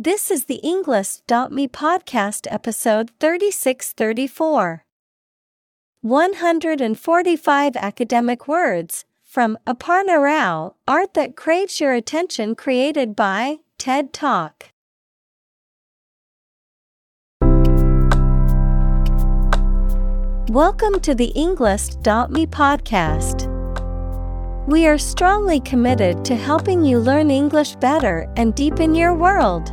This is the Englist.me podcast episode 3634. 145 academic words from Aparna Rao Art that craves your attention created by TED Talk. Welcome to the Englist.me podcast. We are strongly committed to helping you learn English better and deepen your world.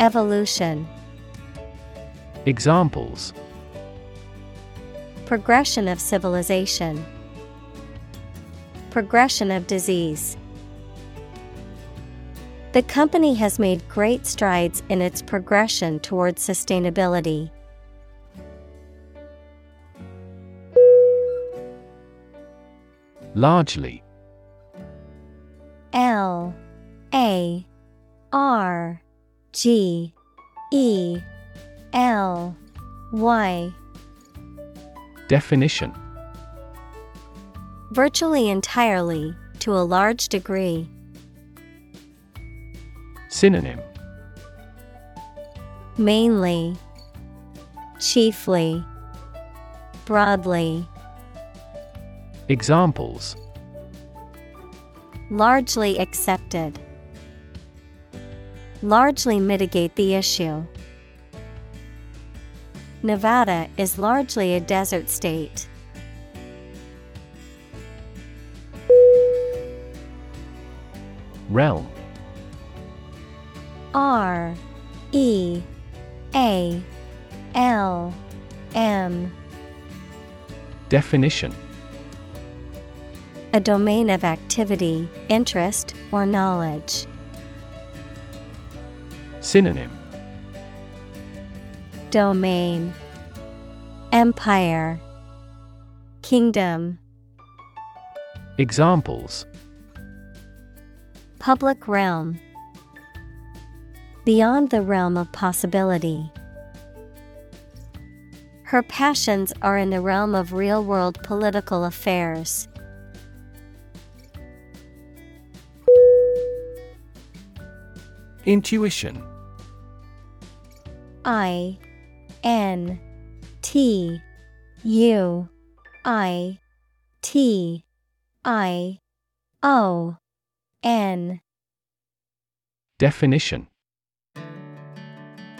Evolution, Examples Progression of civilization, Progression of disease. The company has made great strides in its progression towards sustainability. Largely L A R G E L Y. Definition. Virtually entirely, to a large degree. Synonym. Mainly, Chiefly, Broadly, Examples. Largely accepted. Largely mitigate the issue. Nevada is largely a desert state. Realm R E A L M Definition A domain of activity, interest, or knowledge. Synonym. Domain. Empire. Kingdom. Examples. Public realm. Beyond the realm of possibility. Her passions are in the realm of real world political affairs. Intuition I N T U I T I O N Definition.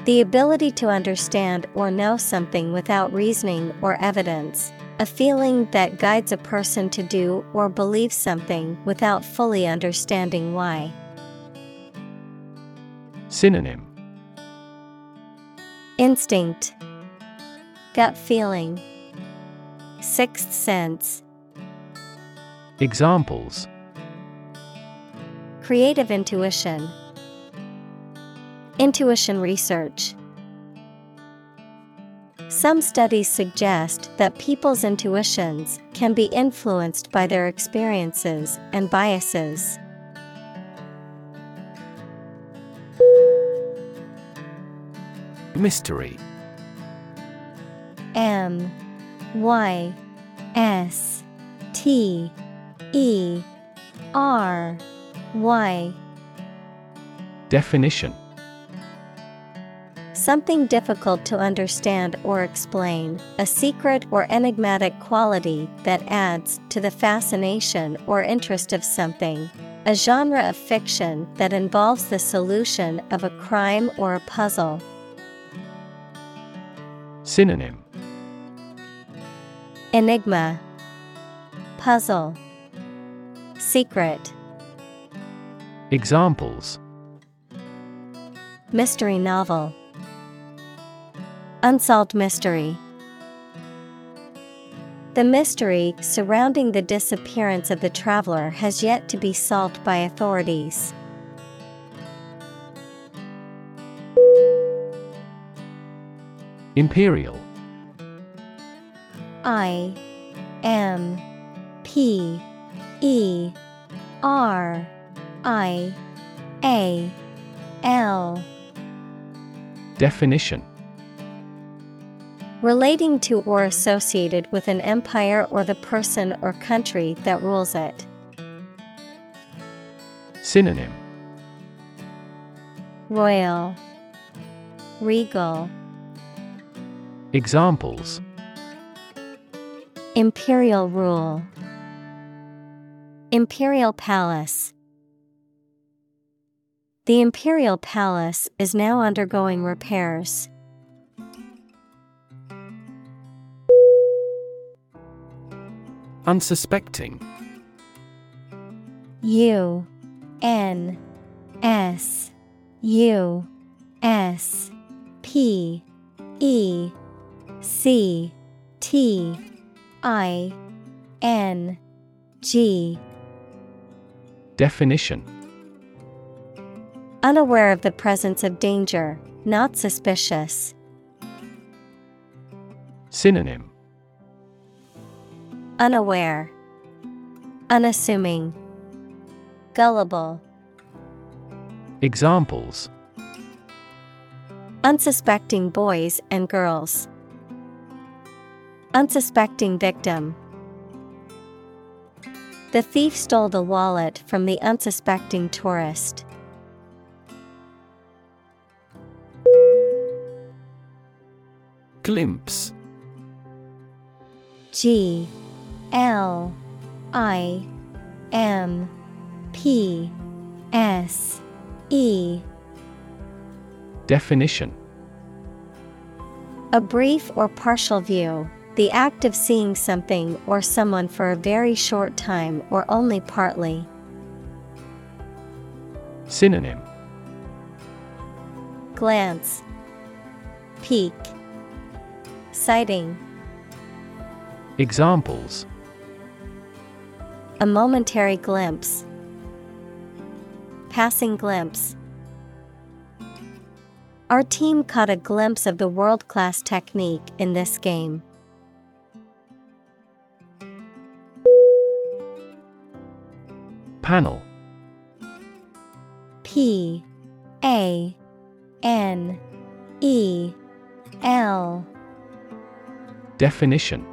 The ability to understand or know something without reasoning or evidence, a feeling that guides a person to do or believe something without fully understanding why. Synonym Instinct, Gut feeling, Sixth sense, Examples. Creative intuition, Intuition research. Some studies suggest that people's intuitions can be influenced by their experiences and biases. Mystery M Y S T E R Y Definition Something difficult to understand or explain, a secret or enigmatic quality that adds to the fascination or interest of something. A genre of fiction that involves the solution of a crime or a puzzle. Synonym. Enigma. Puzzle. Secret. Examples. Mystery novel. Unsolved mystery. The mystery surrounding the disappearance of the traveler has yet to be solved by authorities. Imperial. I M P E R I A L. Definition. Relating to or associated with an empire or the person or country that rules it. Synonym. Royal. Regal Examples. Imperial rule. Imperial Palace. The Imperial Palace is now undergoing repairs. Unsuspecting. U N S U S P E C T I N G Definition Unaware of the presence of danger, not suspicious. Synonym Unaware, Unassuming, Gullible. Examples Unsuspecting boys and girls. Unsuspecting victim. The thief stole the wallet from the unsuspecting tourist. Glimpse G L I M P S E Definition A brief or partial view, the act of seeing something or someone for a very short time or only partly. Synonym Glance, Peek, Sighting. Examples A momentary glimpse. Passing glimpse. Our team caught a glimpse of the world class technique in this game. Panel P A N E L Definition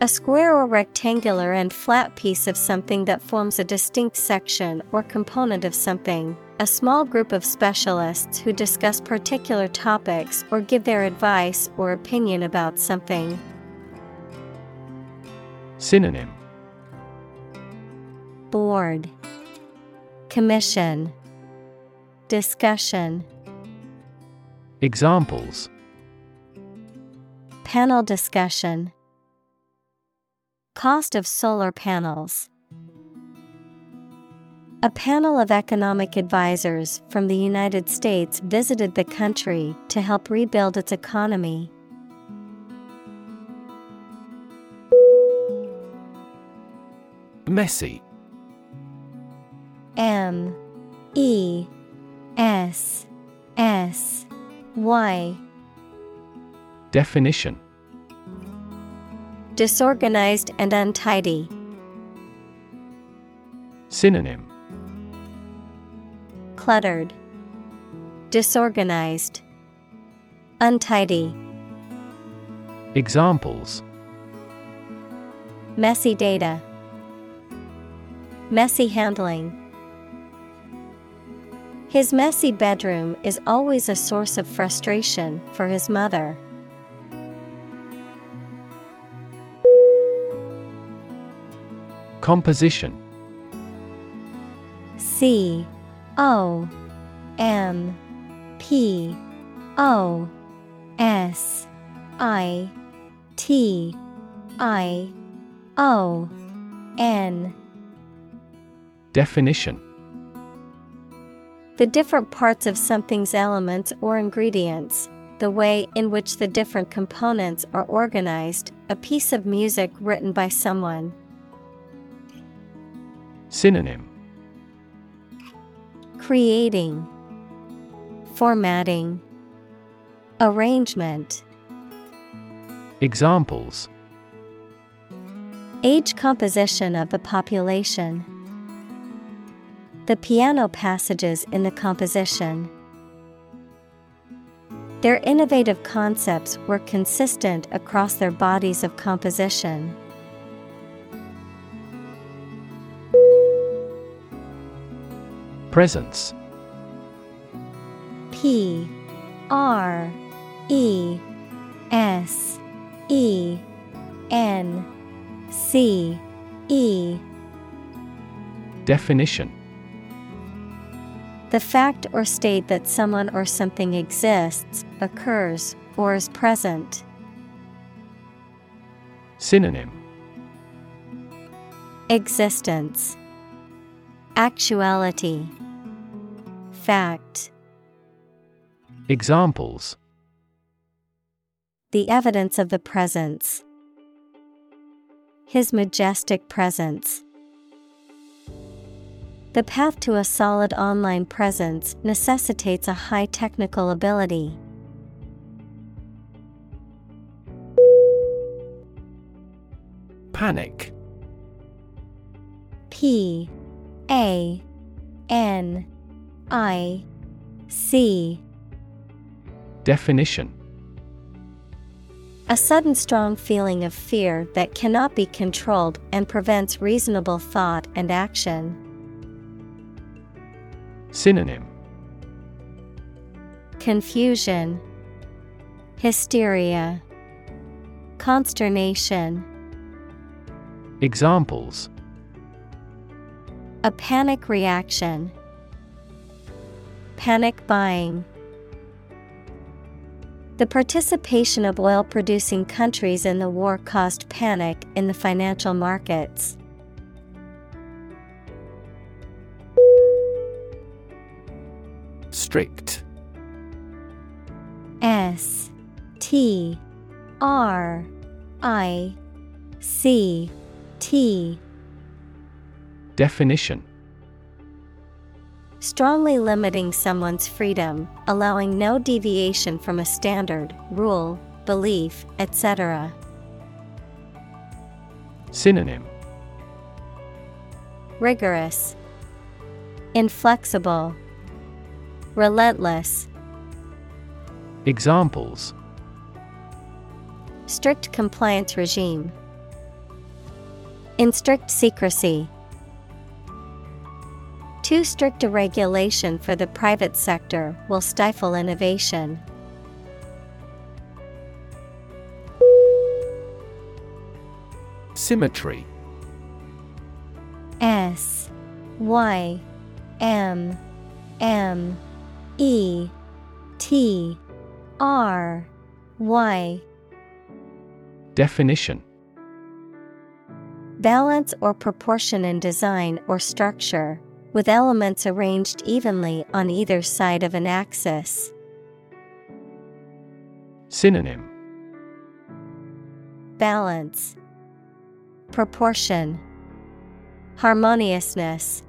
A square or rectangular and flat piece of something that forms a distinct section or component of something. A small group of specialists who discuss particular topics or give their advice or opinion about something. Synonym Board Commission Discussion Examples Panel discussion Cost of solar panels. A panel of economic advisors from the United States visited the country to help rebuild its economy. Messy M E S S Y Definition Disorganized and untidy. Synonym Cluttered. Disorganized. Untidy, Examples messy data, messy handling. His messy bedroom is always a source of frustration for his mother. Composition. C O M P O S I T I O N. Definition The different parts of something's elements or ingredients, the way in which the different components are organized, a piece of music written by someone. Synonym Creating, Formatting, Arrangement. Examples Age composition of the population. The piano passages in the composition. Their innovative concepts were consistent across their bodies of composition. Presence P R E S E N C E Definition The fact or state that someone or something exists, occurs, or is present. Synonym Existence, Actuality, Fact. Examples The evidence of the presence. His majestic presence. The path to a solid online presence necessitates a high technical ability. Panic P A N I C Definition A sudden strong feeling of fear that cannot be controlled and prevents reasonable thought and action. Synonym Confusion, Hysteria, Consternation. Examples A panic reaction. Panic buying. The participation of oil producing countries in the war caused panic in the financial markets. Strict. S T R I C T. Definition. Strongly limiting someone's freedom, allowing no deviation from a standard, rule, belief, etc. Synonym. Rigorous, Inflexible, Relentless, Examples Strict compliance regime. In strict secrecy. Too strict a regulation for the private sector will stifle innovation. Symmetry S Y M M E T R Y. Definition. Balance or proportion in design or structure, with elements arranged evenly on either side of an axis. Synonym. Balance, Proportion, Harmoniousness,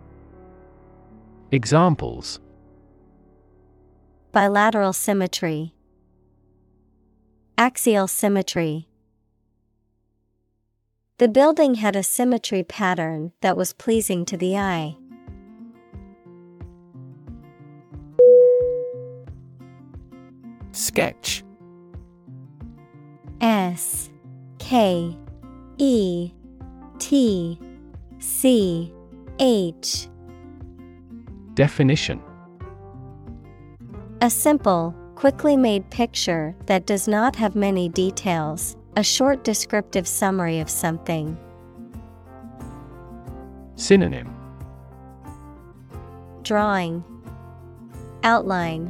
Examples Bilateral symmetry, Axial symmetry. The building had a symmetry pattern that was pleasing to the eye. Sketch S K E T C H Definition A simple, quickly made picture that does not have many details, a short descriptive summary of something. Synonym Drawing Outline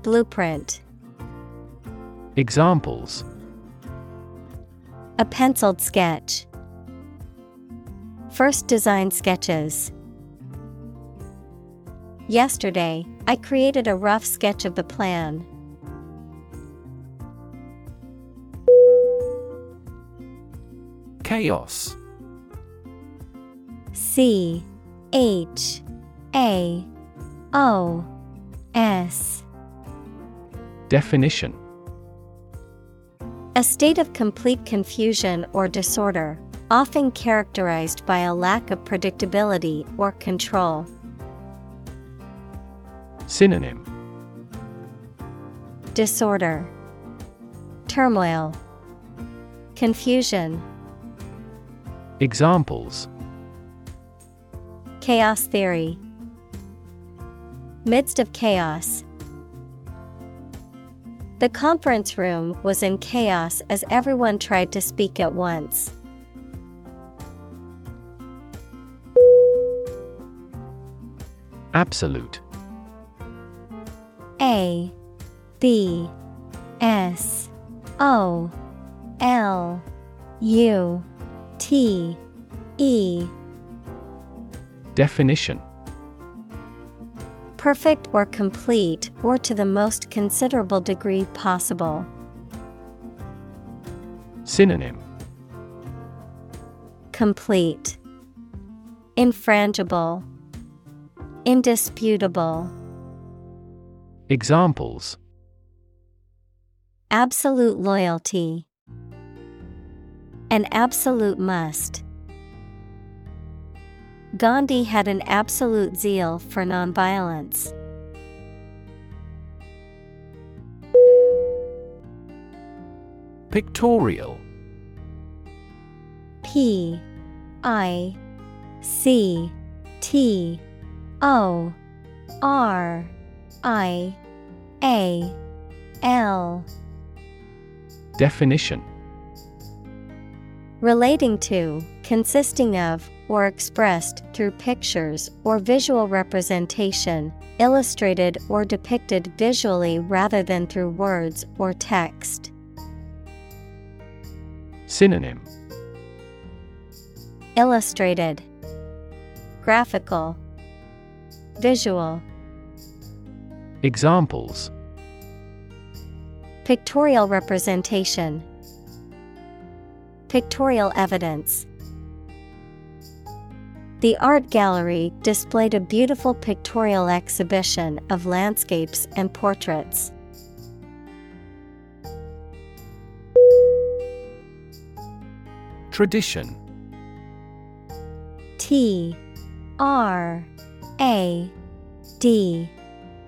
Blueprint Examples A penciled sketch. First design sketches. Yesterday, I created a rough sketch of the plan. Chaos C H A O S Definition A state of complete confusion or disorder, often characterized by a lack of predictability or control. Synonym Disorder, Turmoil, Confusion, Examples Chaos Theory. Midst of chaos. The conference room was in chaos as everyone tried to speak at once. Absolute A B S O L U T E. Definition. Perfect or complete or to the most considerable degree possible. Synonym. Complete, Infrangible, Indisputable, Examples Absolute loyalty, An absolute must. Gandhi had an absolute zeal for nonviolence. Pictorial P I C T O R I A L. Definition. Relating to, consisting of, or expressed through pictures or visual representation, illustrated or depicted visually rather than through words or text. Synonym. Illustrated, Graphical, Visual, Examples Pictorial representation, Pictorial evidence. The art gallery displayed a beautiful pictorial exhibition of landscapes and portraits. Tradition T R A D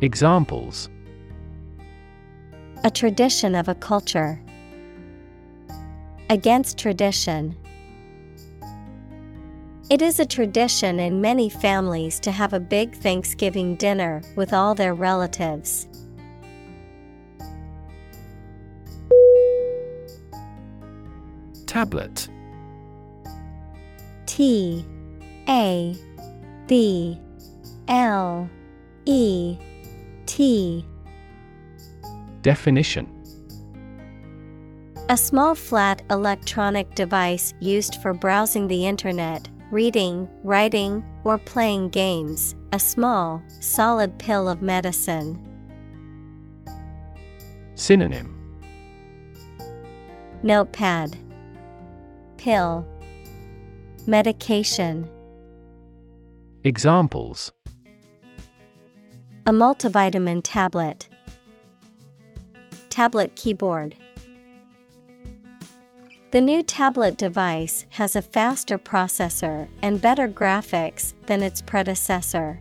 Examples. A tradition of a culture. Against tradition. It is a tradition in many families to have a big Thanksgiving dinner with all their relatives. Tablet. T. A. B. L. E T. Definition. A small flat electronic device used for browsing the internet, reading, writing, or playing games, a small, solid pill of medicine. Synonym. Notepad, Pill, Medication. Examples A multivitamin tablet, Tablet keyboard. The new tablet device has a faster processor and better graphics than its predecessor.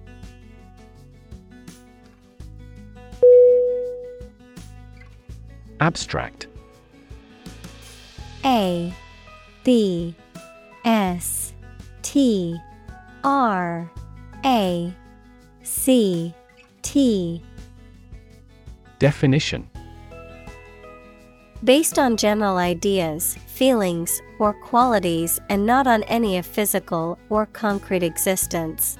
Abstract A B S T R A C T. Definition. Based on general ideas, feelings, or qualities and not on any of physical or concrete existence.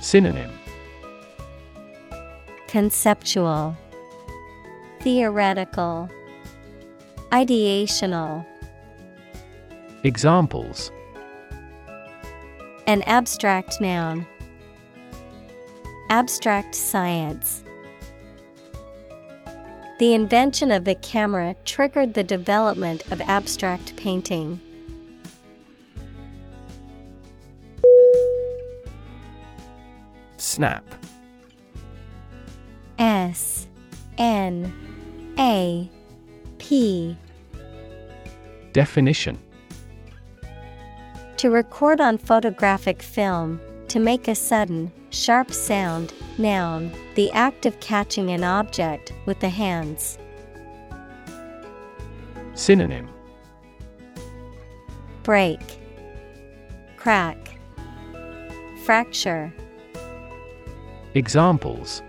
Synonym. Conceptual, Theoretical, Ideational. Examples. An abstract noun, Abstract science. The invention of the camera triggered the development of abstract painting. Snap S N A P Definition To record on photographic film, to make a sudden, sharp sound, noun, the act of catching an object with the hands. Synonym Break, Crack, Fracture. Examples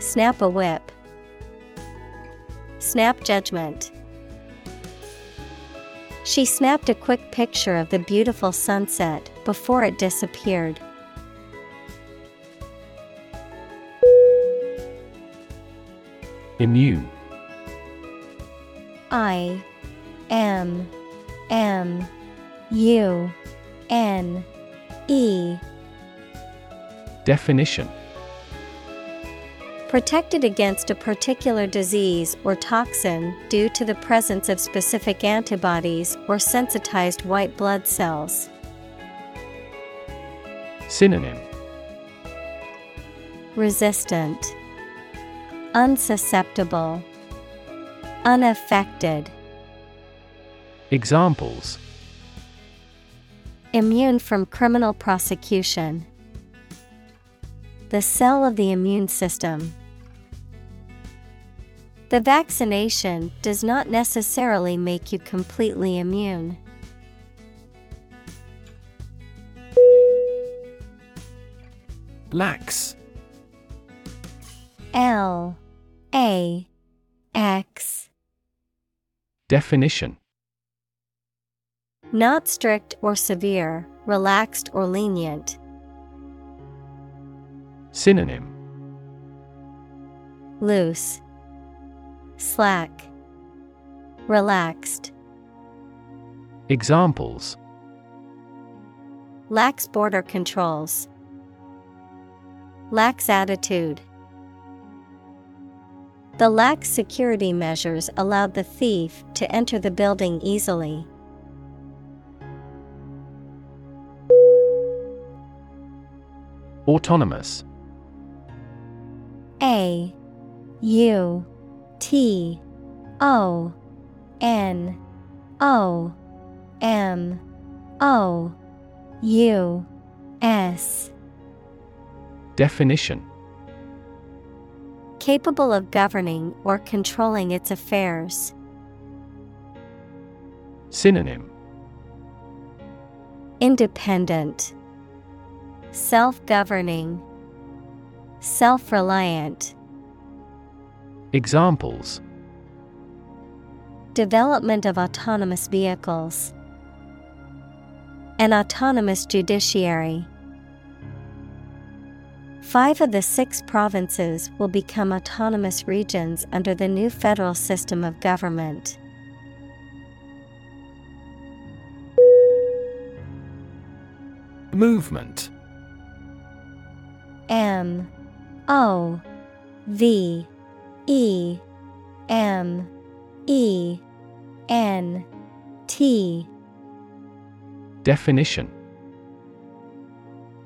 Snap a whip. Snap judgment. She snapped a quick picture of the beautiful sunset before it disappeared. Immune. I M M U N E. Definition. Protected against a particular disease or toxin due to the presence of specific antibodies or sensitized white blood cells. Synonym. Resistant, Unsusceptible, Unaffected. Examples Immune from criminal prosecution. The cell of the immune system. The vaccination does not necessarily make you completely immune. Lax L A X Definition Not strict or severe, relaxed or lenient. Synonym Loose, Slack, Relaxed. Examples Lax border controls. Lax attitude. The lax security measures allowed the thief to enter the building easily. Autonomous. A U T O N O M O U S. Definition Capable of governing or controlling its affairs. Synonym Independent, Self governing, Self reliant. Examples Development of autonomous vehicles. An autonomous judiciary. Five of the six provinces will become autonomous regions under the new federal system of government. Movement. M. O. V. E. M. E. N. T. Definition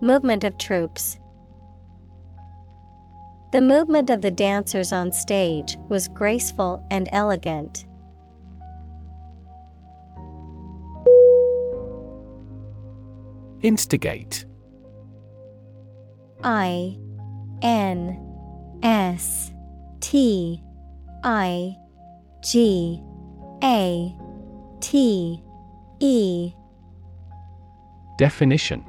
Movement of troops. The movement of the dancers on stage was graceful and elegant. Instigate I N S T I G A T E Definition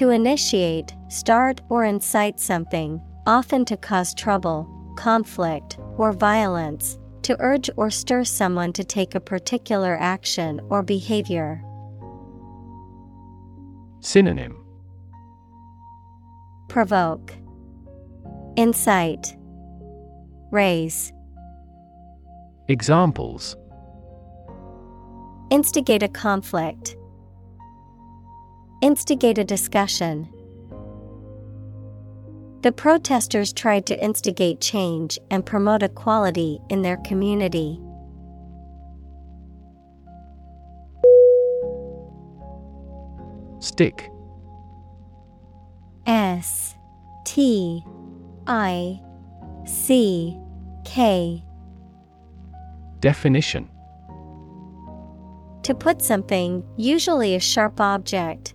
To initiate, start, or incite something, often to cause trouble, conflict, or violence, to urge or stir someone to take a particular action or behavior. Synonym. Provoke, Incite, Raise, Examples. Instigate a conflict, Instigate a discussion. The protesters tried to instigate change and promote equality in their community. Stick S T I C K Definition To put something, usually a sharp object,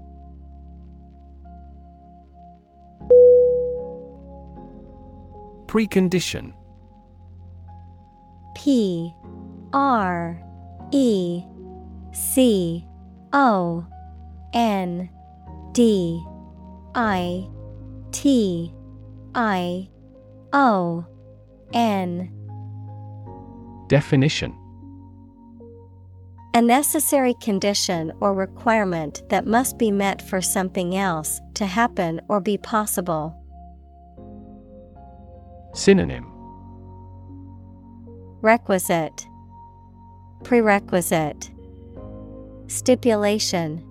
Precondition. P R E C O N D I T I O N. Definition. A necessary condition or requirement that must be met for something else to happen or be possible. Synonym. Requisite. Prerequisite. Stipulation.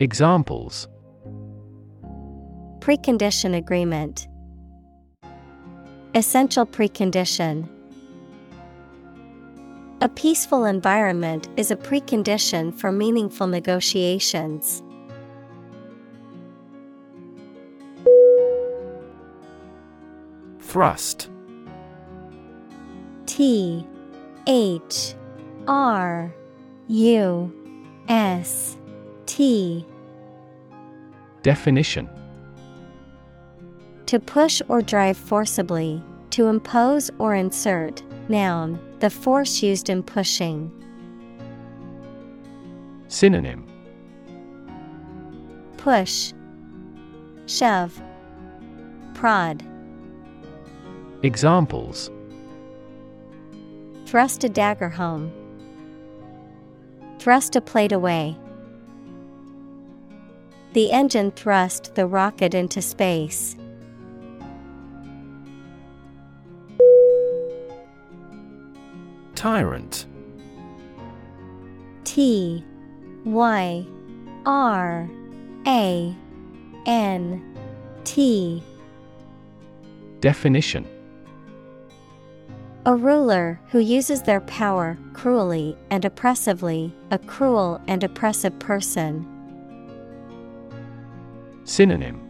Examples. Precondition agreement. Essential precondition. A peaceful environment is a precondition for meaningful negotiations. Thrust T H R U S T Definition To push or drive forcibly, to impose or insert, noun, the force used in pushing. Synonym Push, shove, prod. Examples Thrust a dagger home. Thrust a plate away. The engine thrust the rocket into space. Tyrant T Y R A N T Definition A ruler who uses their power cruelly and oppressively, a cruel and oppressive person. Synonym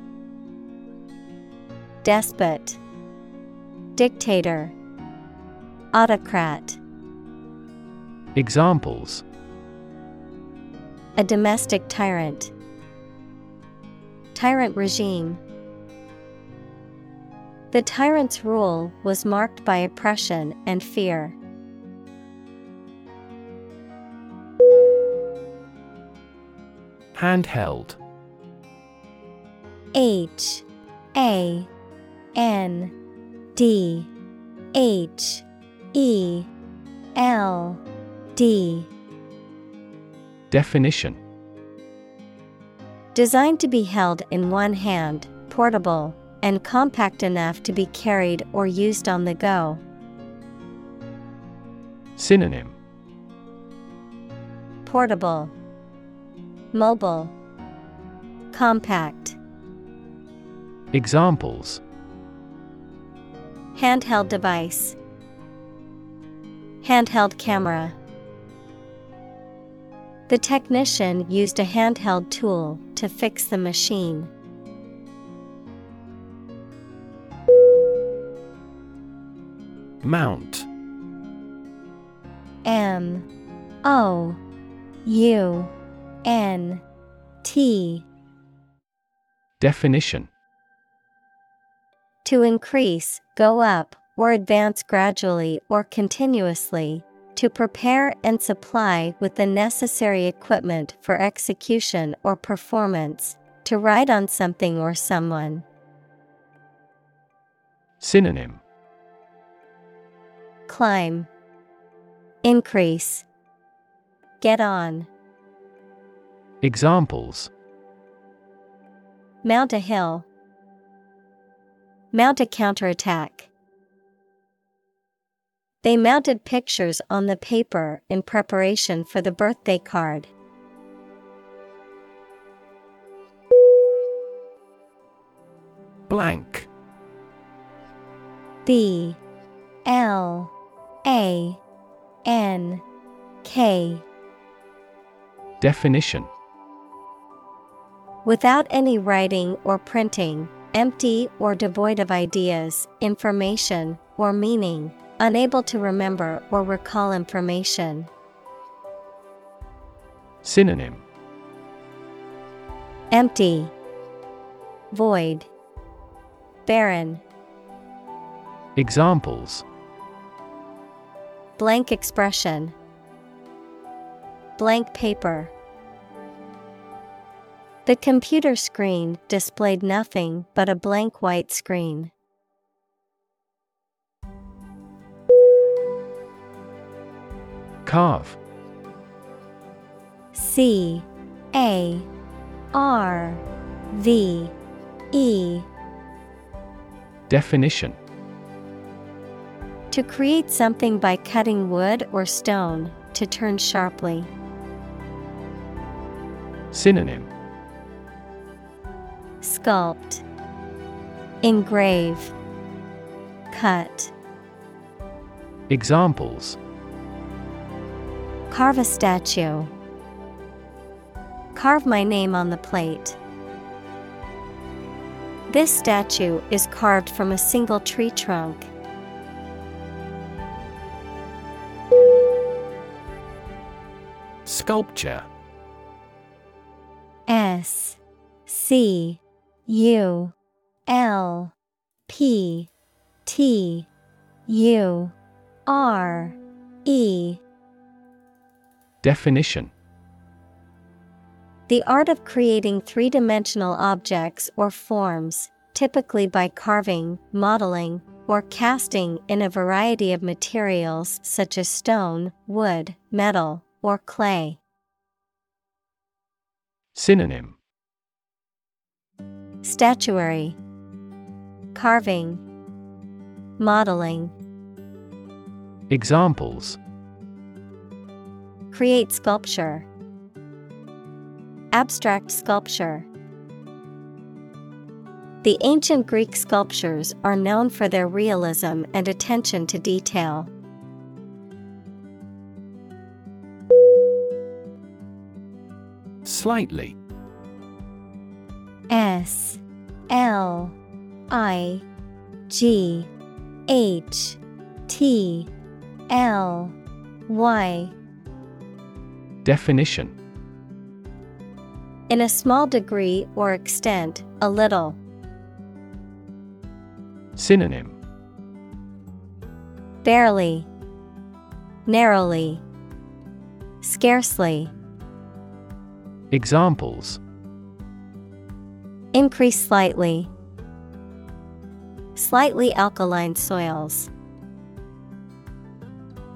Despot, Dictator, Autocrat. Examples A domestic tyrant, Tyrant regime. The tyrant's rule was marked by oppression and fear. Handheld. H A N D H E L D. Definition. Designed to be held in one hand, portable, and compact enough to be carried or used on the go. Synonym Portable, Mobile, Compact. Examples Handheld device, Handheld camera. The technician used a handheld tool to fix the machine. Mount. M O U N T. Definition. To increase, go up, or advance gradually or continuously, to prepare and supply with the necessary equipment for execution or performance, to ride on something or someone. Synonym Climb, Increase, Get on, Examples. Mount a hill, Mount a counterattack. They mounted pictures on the paper in preparation for the birthday card. Blank. B L A N K. Definition. Without any writing or printing, empty or devoid of ideas, information, or meaning, unable to remember or recall information. Synonym. Empty, Void, Barren, Examples Blank expression, Blank paper. The computer screen displayed nothing but a blank white screen. Carve C A R V E Definition To create something by cutting wood or stone, to turn sharply. Synonym Sculpt, Engrave, Cut. Examples Carve a statue. Carve my name on the plate. This statue is carved from a single tree trunk. Sculpture. S C U L P T U R E. Definition. The art of creating three dimensional objects or forms, typically by carving, modeling, or casting in a variety of materials such as stone, wood, metal, or clay. Synonym Statuary, Carving, Modeling. Examples Create sculpture, Abstract sculpture. The ancient Greek sculptures are known for their realism and attention to detail. Slightly S L I G H T L Y. Definition In a small degree or extent, a little. Synonym Barely, narrowly, scarcely. Examples Increase slightly. Slightly alkaline soils.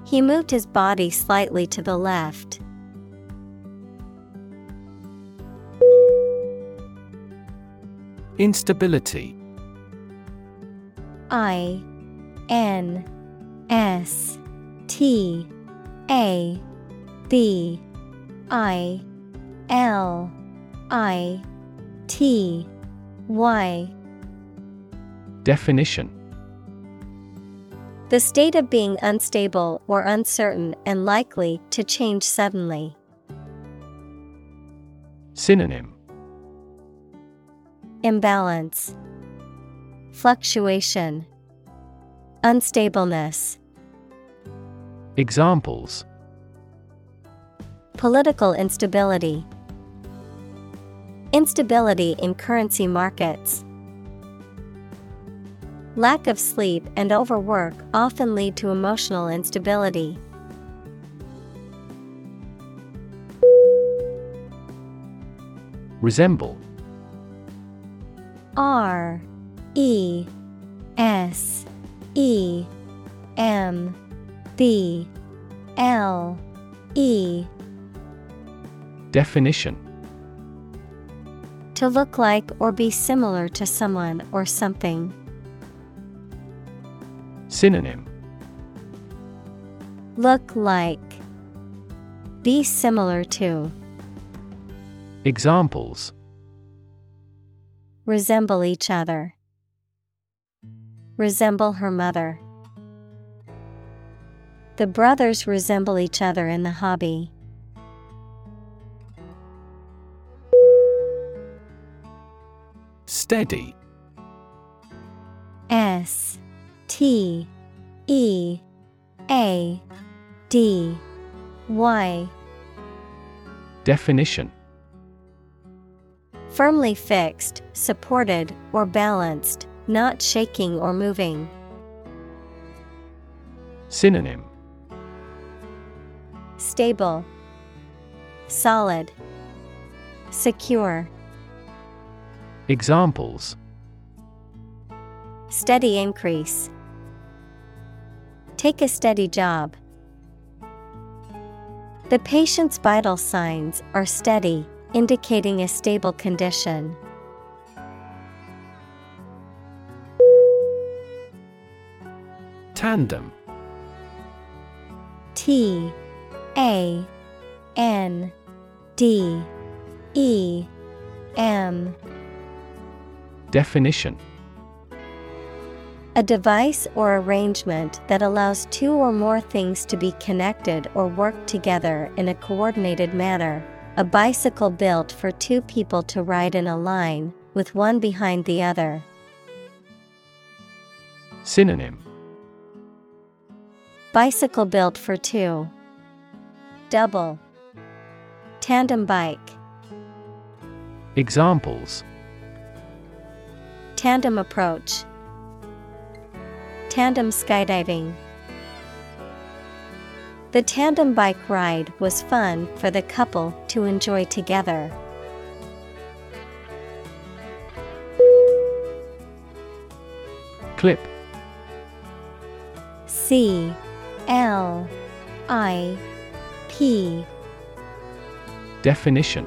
He moved his body slightly to the left. Instability I N S T A B I L I T Y. Definition. The state of being unstable or uncertain and likely to change suddenly. Synonym. Imbalance, Fluctuation, Unstableness. Examples. Political instability, Instability in currency markets. Lack of sleep and overwork often lead to emotional instability. Resemble R E S E M B L E Definition To look like or be similar to someone or something. Synonym Look like. Be similar to. Examples Resemble each other. Resemble her mother. The brothers resemble each other in the hobby. Steady. S T E A D Y. Definition. Firmly fixed, supported, or balanced, not shaking or moving. Synonym. Stable, Solid, Secure. Examples Steady increase. Take a steady job. The patient's vital signs are steady, indicating a stable condition. Tandem T A N D E M Definition A device or arrangement that allows two or more things to be connected or work together in a coordinated manner. A bicycle built for two people to ride in a line, with one behind the other. Synonym Bicycle built for two. Double. Tandem bike. Examples Tandem approach. Tandem skydiving. The tandem bike ride was fun for the couple to enjoy together. Clip C L I P Definition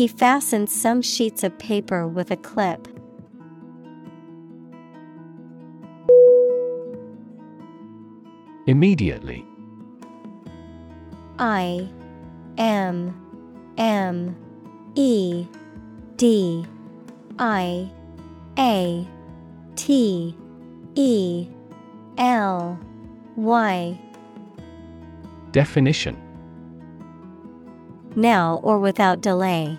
He fastened some sheets of paper with a clip. Immediately. I M M E D I A T E L Y. Definition Now or without delay.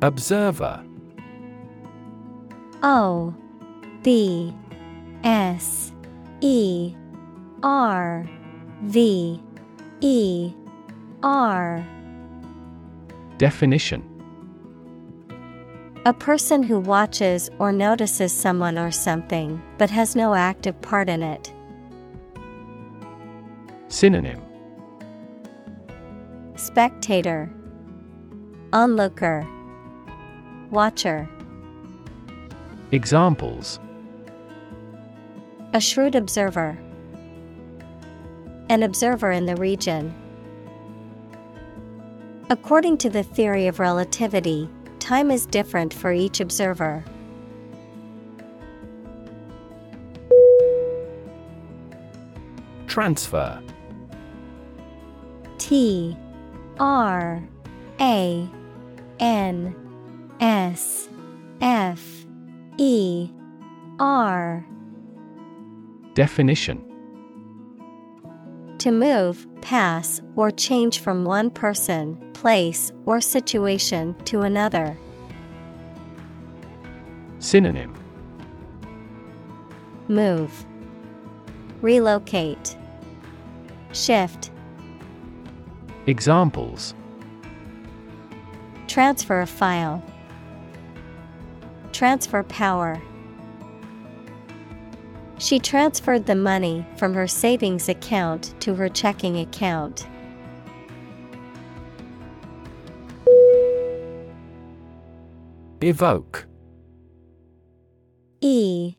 Observer. O B S E R V E R. Definition. A person who watches or notices someone or something, but has no active part in it. Synonym. Spectator, Onlooker, Watcher. Examples A shrewd observer. An observer in the region. According to the theory of relativity, time is different for each observer. Transfer T R A N S F E R. Definition. To move, pass, or change from one person, place, or situation to another. Synonym. Move, Relocate, Shift, Examples. Transfer a file, Transfer power. She transferred the money from her savings account to her checking account. Evoke E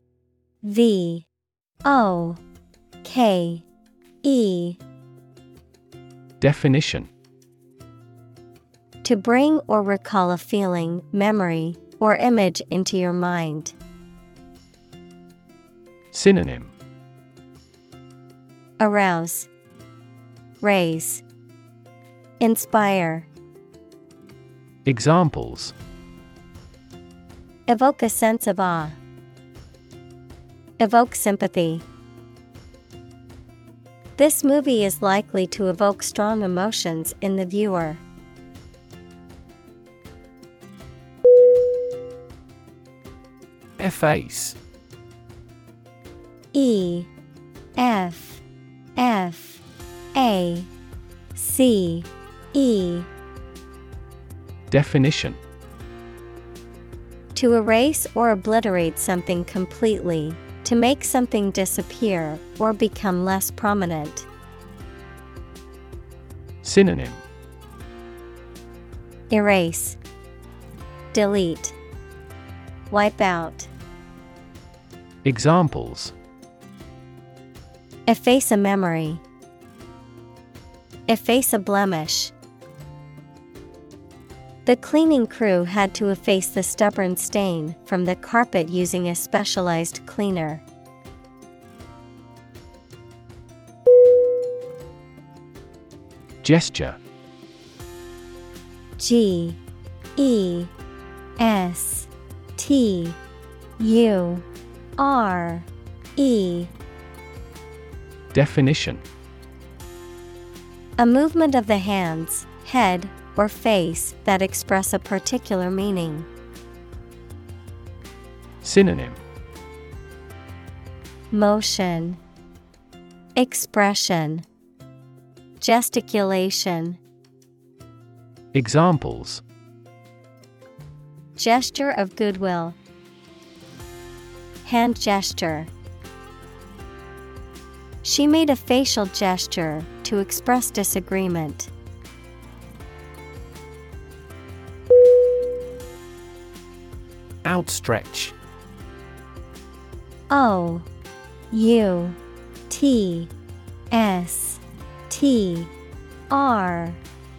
V O K E Definition To bring or recall a feeling, memory, or image into your mind. Synonym Arouse, Raise, Inspire. Examples Evoke a sense of awe. Evoke sympathy. This movie is likely to evoke strong emotions in the viewer. Efface E F F A C E. Definition. To erase or obliterate something completely, to make something disappear or become less prominent. Synonym. Erase, Delete, Wipe out, Examples Efface a memory, Efface a blemish. The cleaning crew had to efface the stubborn stain from the carpet using a specialized cleaner. Gesture G E S T U R E. Definition. A movement of the hands, head, or face that express a particular meaning. Synonym. Motion, Expression, Gesticulation, Examples. Gesture of goodwill, Hand gesture. She made a facial gesture to express disagreement. Outstretch. O U T S T R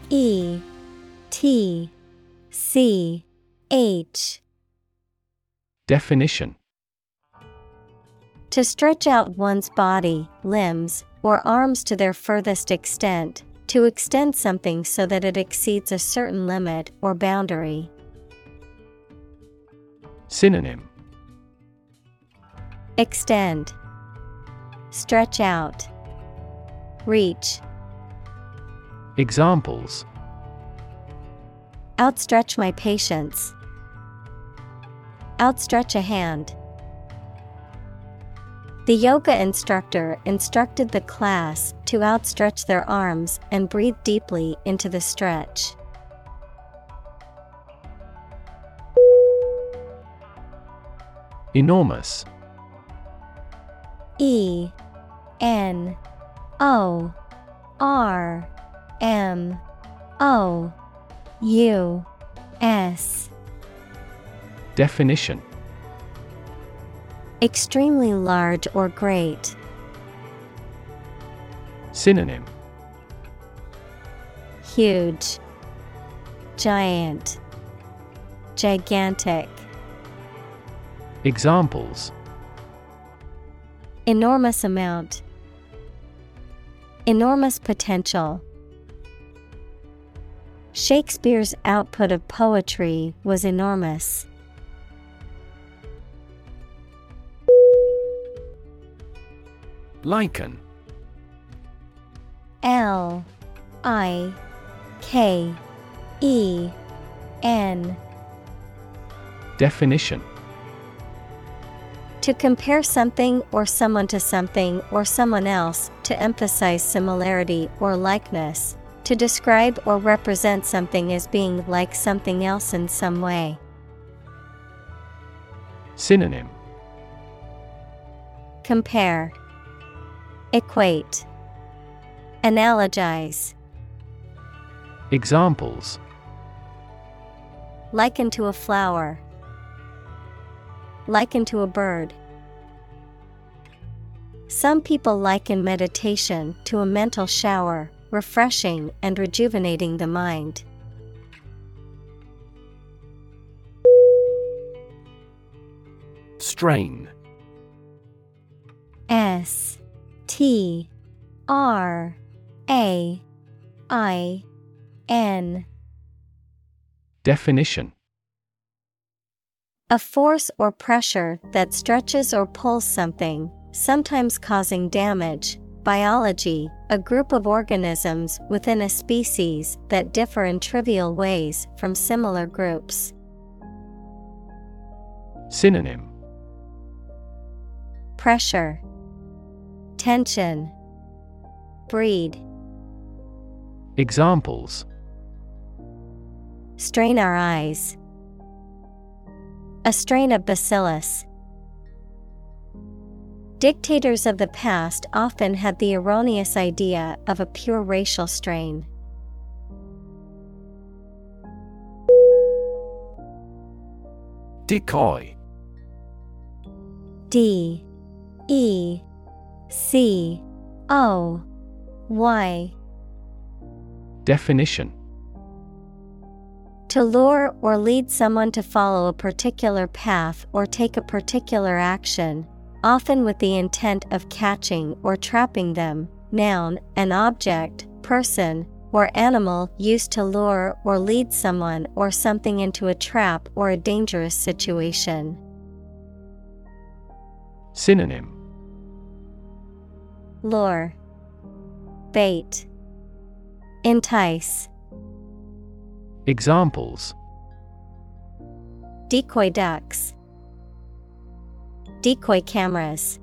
E T C H Definition To stretch out one's body, limbs, or arms to their furthest extent, to extend something so that it exceeds a certain limit or boundary. Synonym Extend, Stretch out, Reach. Examples Outstretch my patience. Outstretch a hand. The yoga instructor instructed the class to outstretch their arms and breathe deeply into the stretch. Enormous. E N O R M O U S. Definition Extremely large or great. Synonym Huge, Giant, Gigantic. Examples Enormous amount. Enormous potential. Shakespeare's output of poetry was enormous. Liken. L I K E N. Definition. To compare something or someone to something or someone else, to emphasize similarity or likeness, to describe or represent something as being like something else in some way. Synonym. Compare, Equate, Analogize. Examples Liken to a flower. Liken to a bird. Some people liken meditation to a mental shower, refreshing and rejuvenating the mind. Strain S T R A I N Definition A force or pressure that stretches or pulls something, sometimes causing damage. Biology, a group of organisms within a species that differ in trivial ways from similar groups. Synonym Pressure, Tension, Breed, Examples Strain our eyes. A strain of bacillus. Dictators of the past often had the erroneous idea of a pure racial strain. Decoy D E C O Y Definition To lure or lead someone to follow a particular path or take a particular action, often with the intent of catching or trapping them. Noun, an object, person, or animal used to lure or lead someone or something into a trap or a dangerous situation. Synonym Lure, Bait, Entice, Examples. Decoy ducks, Decoy cameras.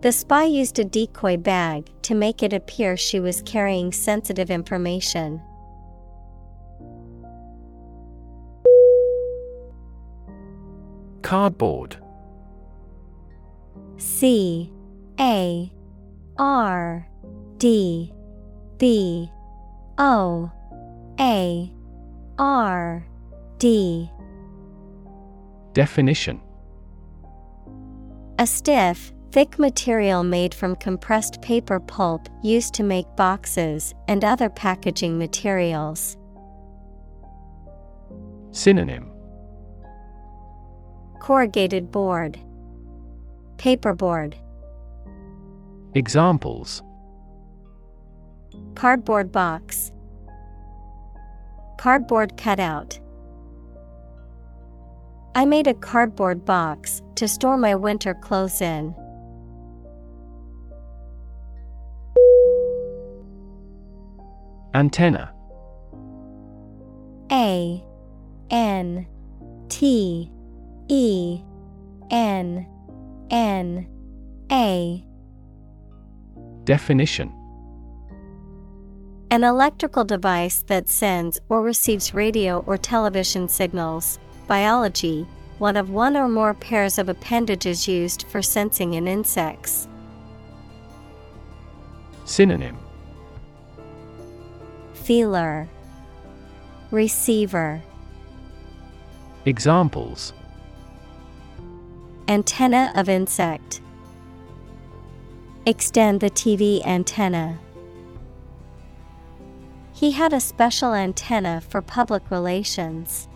The spy used a decoy bag to make it appear she was carrying sensitive information. Cardboard. C A R D B O A R D. Definition. A stiff, thick material made from compressed paper pulp used to make boxes and other packaging materials. Synonym. Corrugated board, Paperboard, Examples. Cardboard box, Cardboard cutout. I made a cardboard box to store my winter clothes in. Antenna. A. N. T. E. N. N. A Definition An electrical device that sends or receives radio or television signals. Biology One of one or more pairs of appendages used for sensing in insects. Synonym Feeler Receiver Examples Antenna of insect. Extend the TV antenna. He had a special antenna for public relations.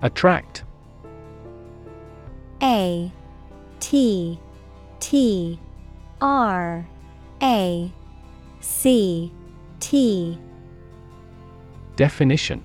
Attract A T T R A C T Definition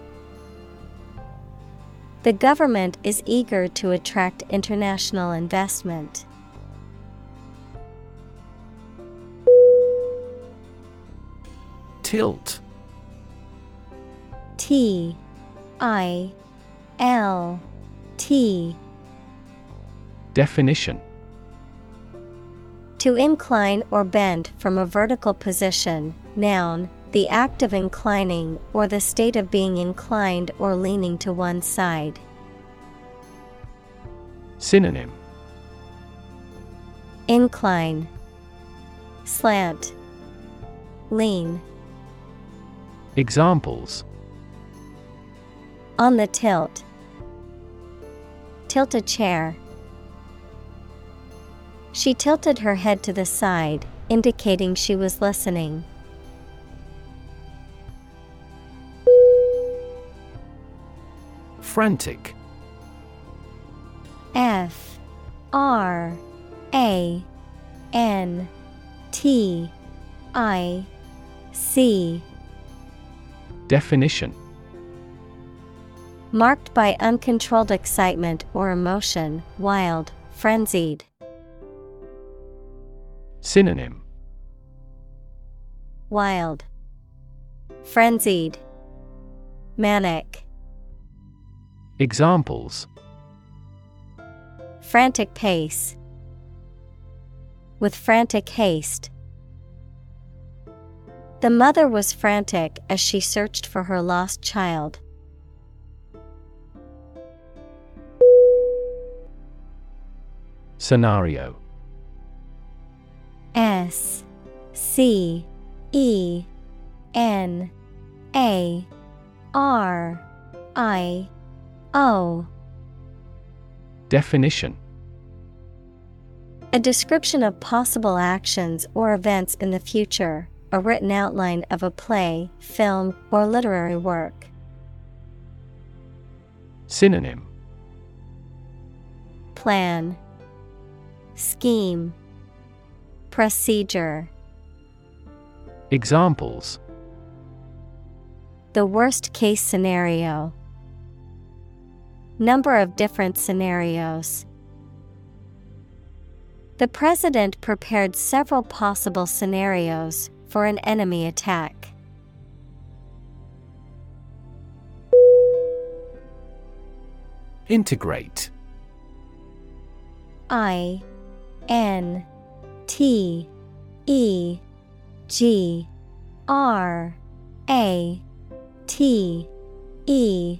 The government is eager to attract international investment. Tilt. T I L T. Definition. To incline or bend from a vertical position, noun, the act of inclining or the state of being inclined or leaning to one side. Synonym Incline, Slant, Lean. Examples On the tilt. Tilt a chair. She tilted her head to the side, indicating she was listening. Frantic. F R A N T I C. Definition. Marked by uncontrolled excitement or emotion, wild, frenzied. Synonym. Wild, Frenzied, Manic. Examples Frantic pace. With frantic haste. The mother was frantic as she searched for her lost child. Scenario S C E N A R I O Definition. A description of possible actions or events in the future, a written outline of a play, film, or literary work. Synonym. Plan. Scheme. Procedure. Examples. The worst case scenario. Number of different scenarios. The president prepared several possible scenarios for an enemy attack. Integrate I N T E G R A T E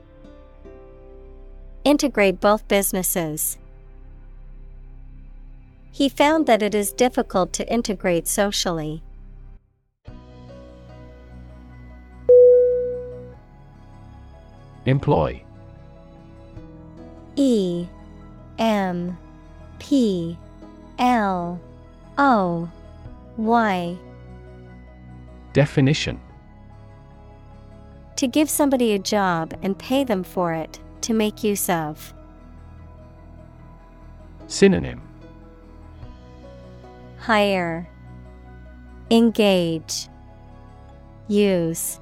Integrate both businesses. He found that it is difficult to integrate socially. Employ E M P L O Y Definition To give somebody a job and pay them for it, to make use of. Synonym Hire, Engage, Use.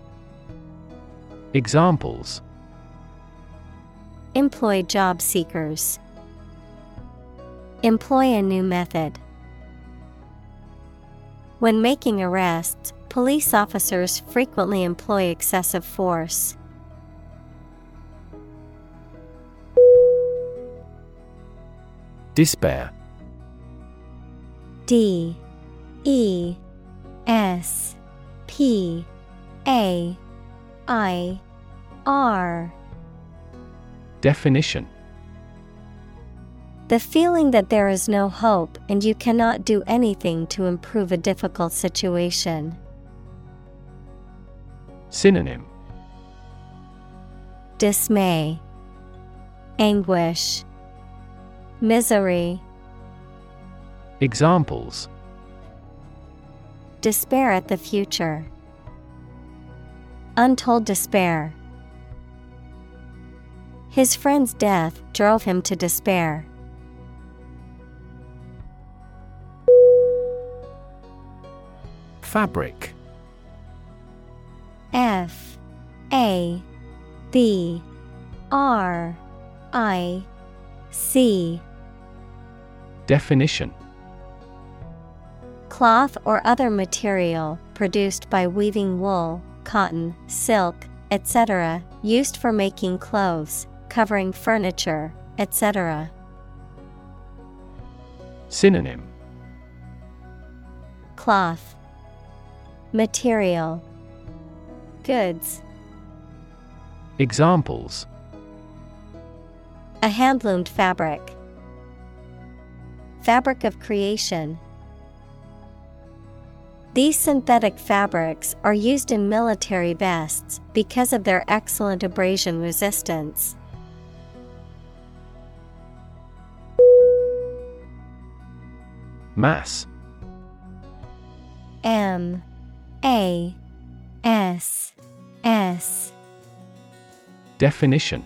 Examples Employ job seekers. Employ a new method. When making arrests, police officers frequently employ excessive force. Despair. D E S P A I R. Definition. The feeling that there is no hope and you cannot do anything to improve a difficult situation. Synonym. Dismay, Anguish, Misery, Examples. Despair at the future. Untold despair. His friend's death drove him to despair. Fabric. F. A. B. R. I. C Definition Cloth or other material produced by weaving wool, cotton, silk, etc., used for making clothes, covering furniture, etc. Synonym Cloth Material Goods Examples A handloomed fabric. Fabric of creation. These synthetic fabrics are used in military vests because of their excellent abrasion resistance. Mass. M. A. S. S. Definition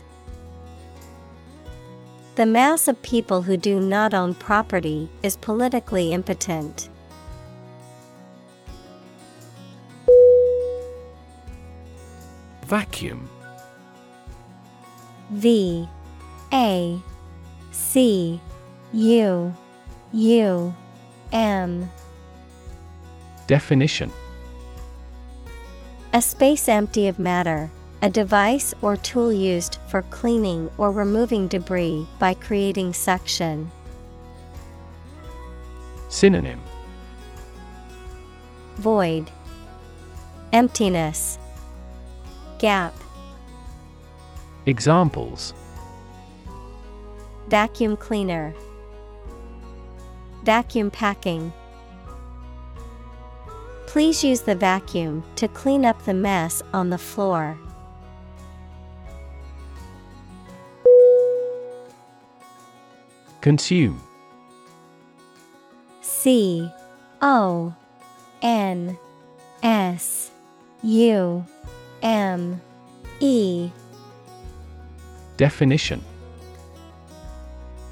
The mass of people who do not own property is politically impotent. Vacuum. V A C U U M. Definition. A space empty of matter, a device or tool used for cleaning or removing debris by creating suction. Synonym Void, Emptiness, Gap. Examples Vacuum cleaner, Vacuum packing. Please use the vacuum to clean up the mess on the floor. Consume. C O N S U M E. Definition.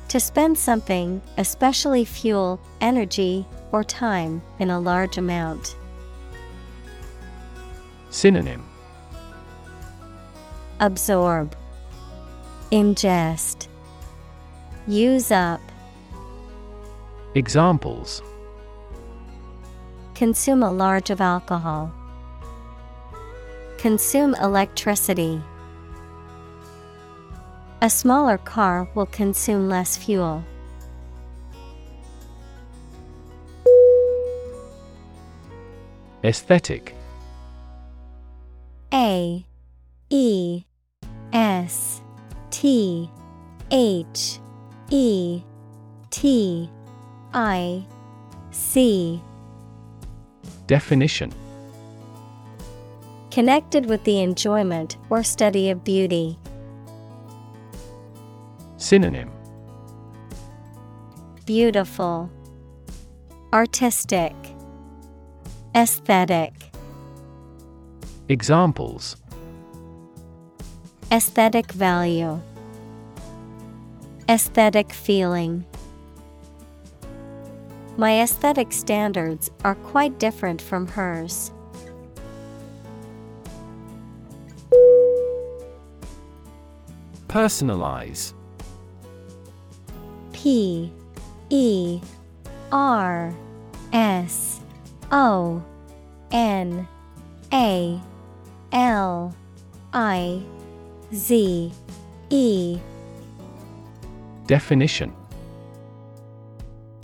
To spend something, especially fuel, energy, or time, in a large amount. Synonym. Absorb, Ingest, Use up, Examples Consume a large of alcohol. Consume electricity. A smaller car will consume less fuel. Aesthetic A E S T H E T I C Definition. Connected with the enjoyment or study of beauty. Synonym. Beautiful, Artistic, Aesthetic. Examples. Aesthetic value, Aesthetic feeling. My aesthetic standards are quite different from hers. Personalize P E R S O N A L I Z E Definition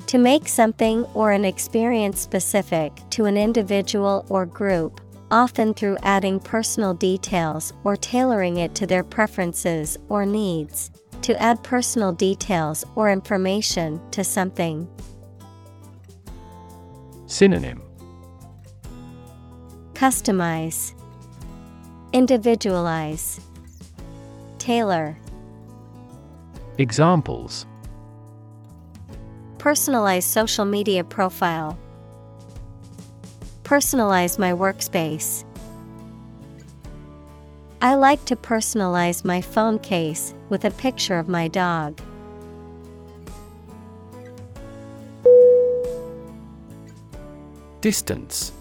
To make something or an experience specific to an individual or group, often through adding personal details or tailoring it to their preferences or needs. To add personal details or information to something. Synonym Customize, Individualize, Tailor. Examples Personalize social media profile. Personalize my workspace. I like to personalize my phone case with a picture of my dog. Distance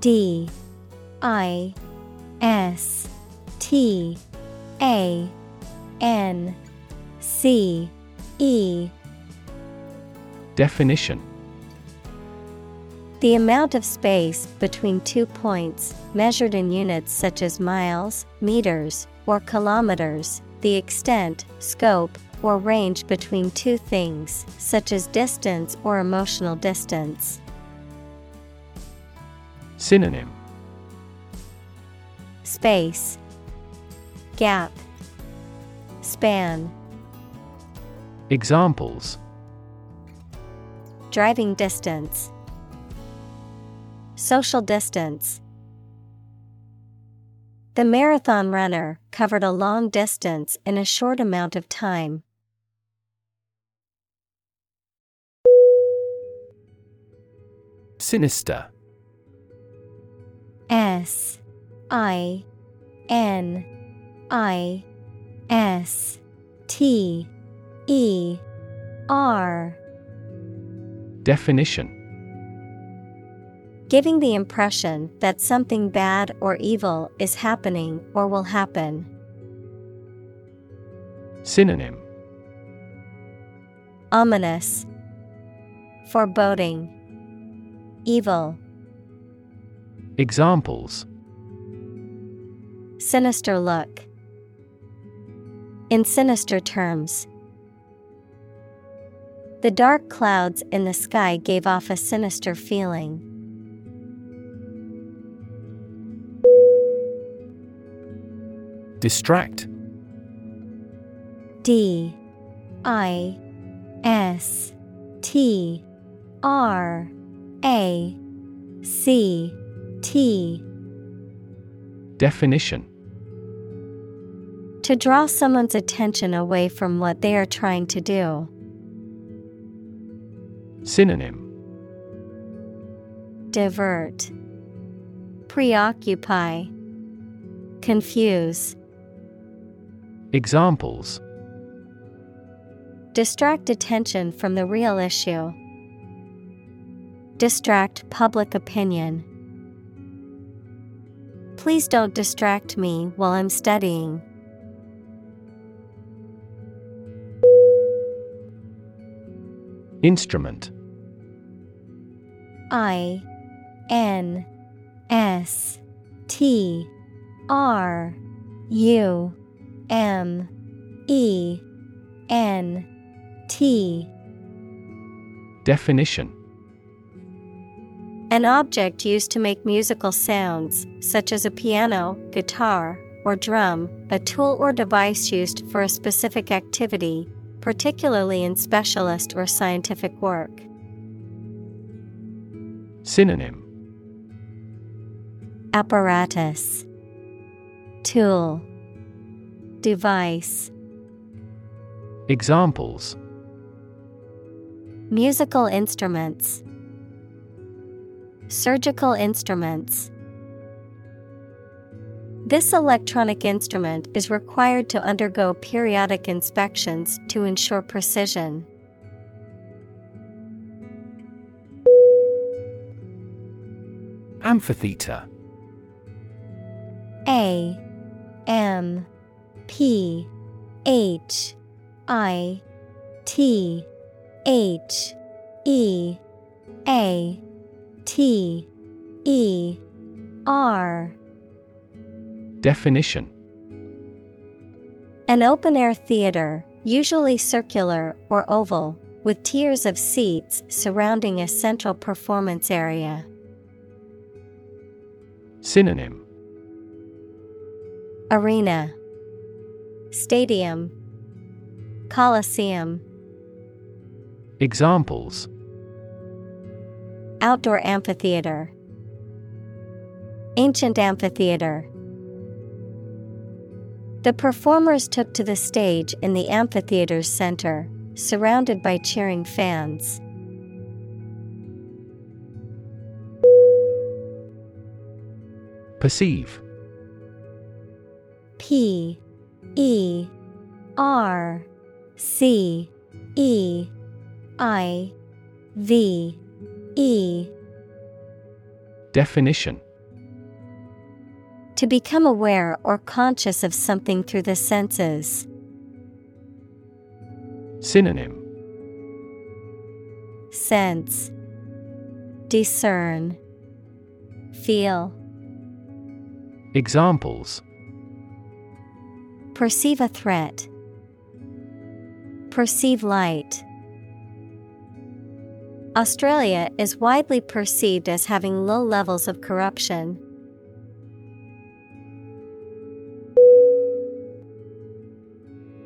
D I S T A N C E. Definition. The amount of space between two points, measured in units such as miles, meters, or kilometers, the extent, scope, or range between two things, such as distance or emotional distance. Synonym. Space, Gap, Span. Examples Driving distance, Social distance. The marathon runner covered a long distance in a short amount of time. Sinister S I N I S T E R. Definition. Giving the impression that something bad or evil is happening or will happen. Synonym. Ominous, Foreboding, Evil, Examples. Sinister look. In sinister terms. The dark clouds in the sky gave off a sinister feeling. Distract. D. I. S. T. R. A. C. T. Definition To draw someone's attention away from what they are trying to do. Synonym Divert, Preoccupy, Confuse. Examples Distract attention from the real issue. Distract public opinion. Please don't distract me while I'm studying. Instrument. I N S T R U M E N T. Definition. An object used to make musical sounds, such as a piano, guitar, or drum, a tool or device used for a specific activity, particularly in specialist or scientific work. Synonym. Apparatus. Tool. Device. Examples. Musical instruments. Surgical instruments This electronic instrument is required to undergo periodic inspections to ensure precision. Amphitheater A M P H I T H E A T E R Definition. An open air theater, usually circular or oval, with tiers of seats surrounding a central performance area. Synonym. Arena. Stadium. Coliseum. Examples. Outdoor amphitheater. Ancient amphitheater The performers took to the stage in the amphitheater's center, surrounded by cheering fans. Perceive. P E R C E I V E. Definition To become aware or conscious of something through the senses. Synonym Sense Discern Feel Examples Perceive a threat. Perceive light. Australia is widely perceived as having low levels of corruption.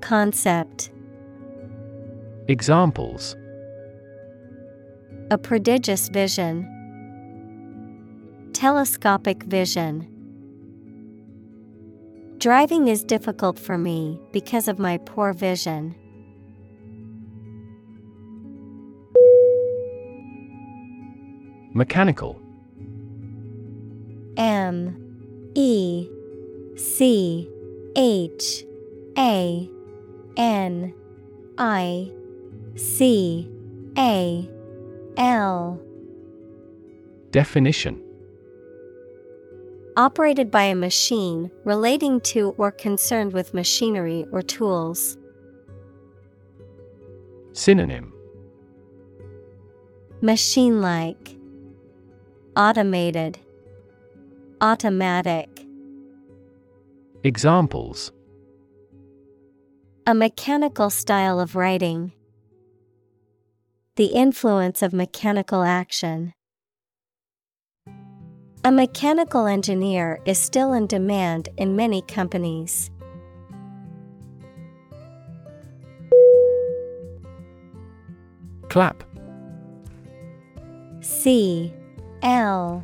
Concept. Examples A prodigious vision. Telescopic vision. Driving is difficult for me because of my poor vision. Mechanical M E C H A N I C A L. Definition. Operated by a machine relating to or concerned with machinery or tools. Synonym. Machine like Automated. Automatic. Examples A mechanical style of writing. The influence of mechanical action. A mechanical engineer is still in demand in many companies. Clap C L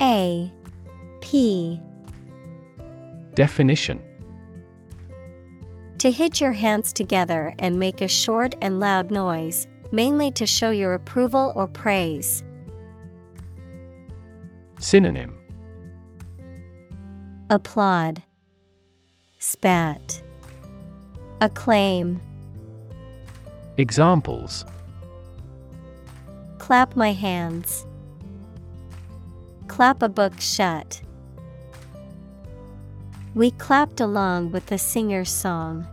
A P Definition To hit your hands together and make a short and loud noise, mainly to show your approval or praise. Synonym Applaud, Spat, Acclaim, Examples Clap my hands. Clap a book shut. We clapped along with the singer's song.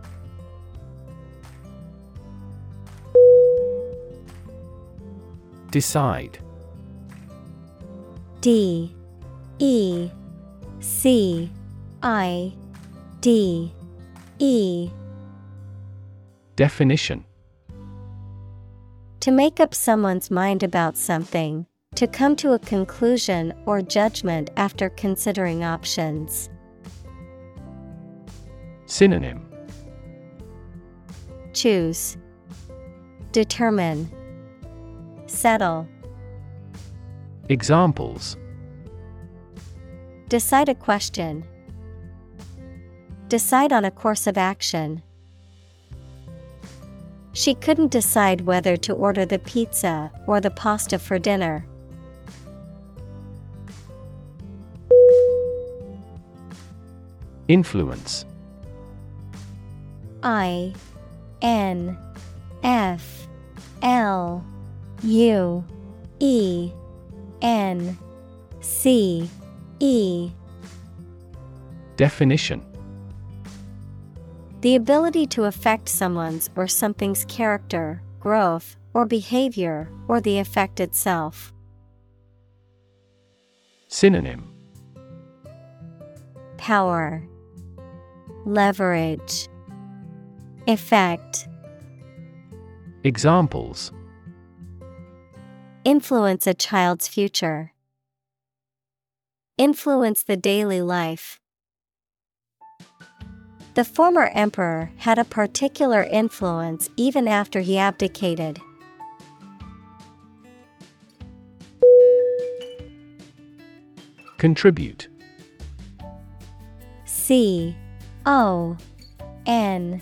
Decide D E C I D E Definition To make up someone's mind about something, to come to a conclusion or judgment after considering options. Synonym Choose, Determine, Settle. Examples Decide a question. Decide on a course of action. She couldn't decide whether to order the pizza or the pasta for dinner. Influence I N F L U E N C E. Definition. The ability to affect someone's or something's character, growth, or behavior, or the effect itself. Synonym. Power, Leverage, Effect. Examples Influence a child's future. Influence the daily life. The former emperor had a particular influence even after he abdicated. Contribute C O N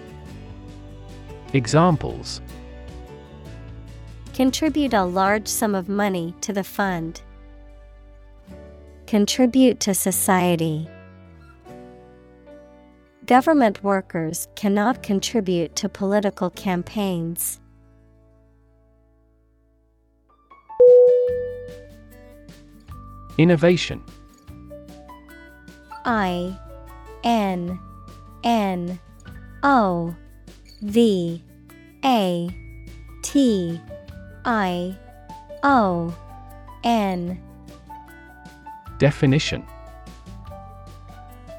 Examples Contribute a large sum of money to the fund. Contribute to society. Government workers cannot contribute to political campaigns. Innovation I N N O V A T I O N. Definition.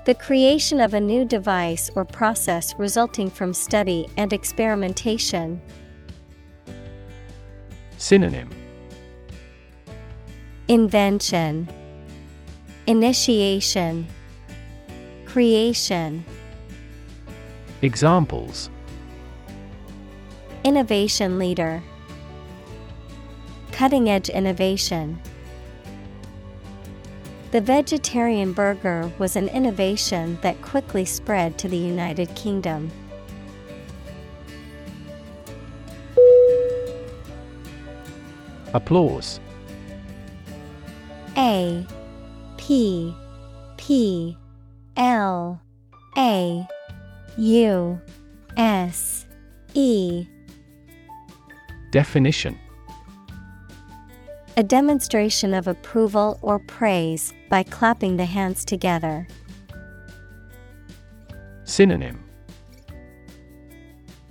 The creation of a new device or process resulting from study and experimentation. Synonym. Invention, Initiation, Creation. Examples Innovation leader. cutting edge innovation. The vegetarian burger was an innovation that quickly spread to the United Kingdom. Applause A P P L A U S E Definition A demonstration of approval or praise by clapping the hands together. Synonym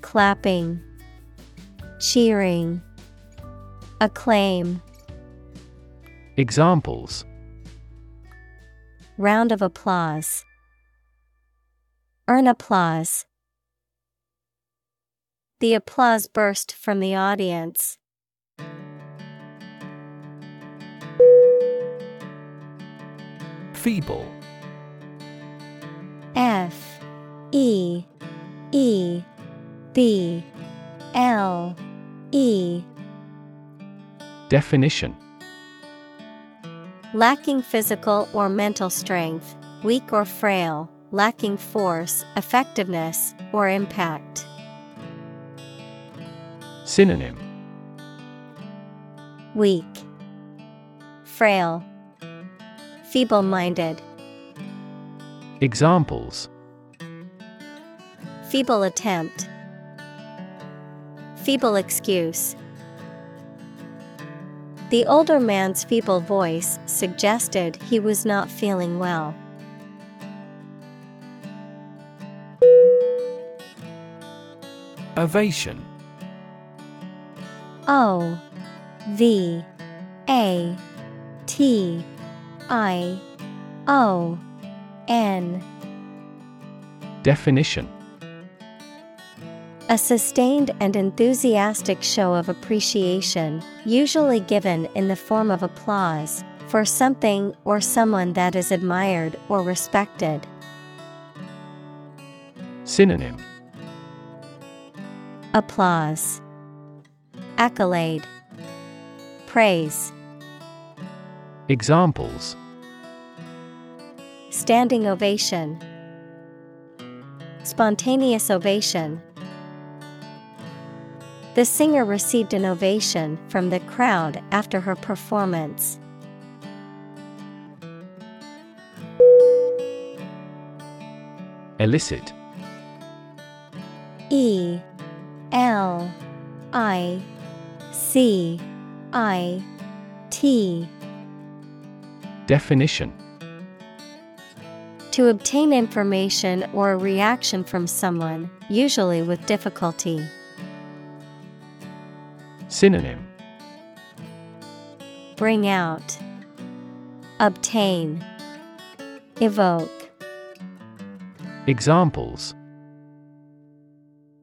Clapping, cheering, acclaim. Examples Round of applause. Earn applause. The applause burst from the audience. Feeble F E E B L E Definition Lacking physical or mental strength, weak or frail, lacking force, effectiveness, or impact. Synonym Weak, frail, feeble minded. Examples Feeble attempt, feeble excuse. The older man's feeble voice suggested he was not feeling well. Ovation O V A T I O N. Definition. A sustained and enthusiastic show of appreciation, usually given in the form of applause, for something or someone that is admired or respected. Synonym. Applause, Accolade, Praise, Examples. Standing ovation, Spontaneous ovation. The singer received an ovation from the crowd after her performance. Elicit. E L I C I T Definition To obtain information or a reaction from someone, usually with difficulty. Synonym Bring out, Obtain, Evoke. Examples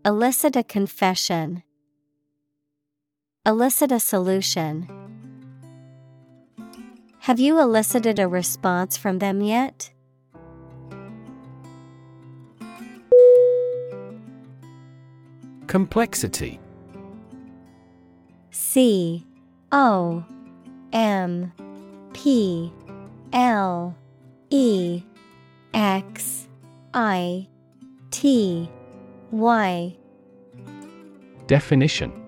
Elicit a confession. Elicit a solution. Have you elicited a response from them yet? Complexity C O M P L E X I T Y Definition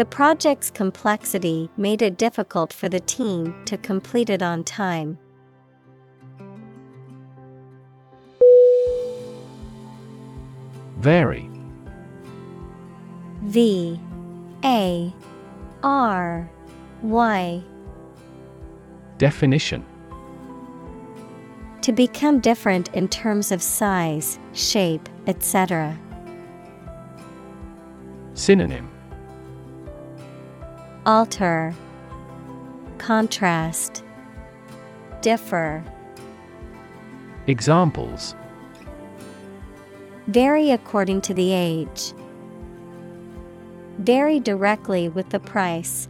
The project's complexity made it difficult for the team to complete it on time. Vary V. A. R. Y. Definition. To become different in terms of size, shape, etc. Synonym Alter, contrast, differ, Examples vary according to the age, vary directly with the price.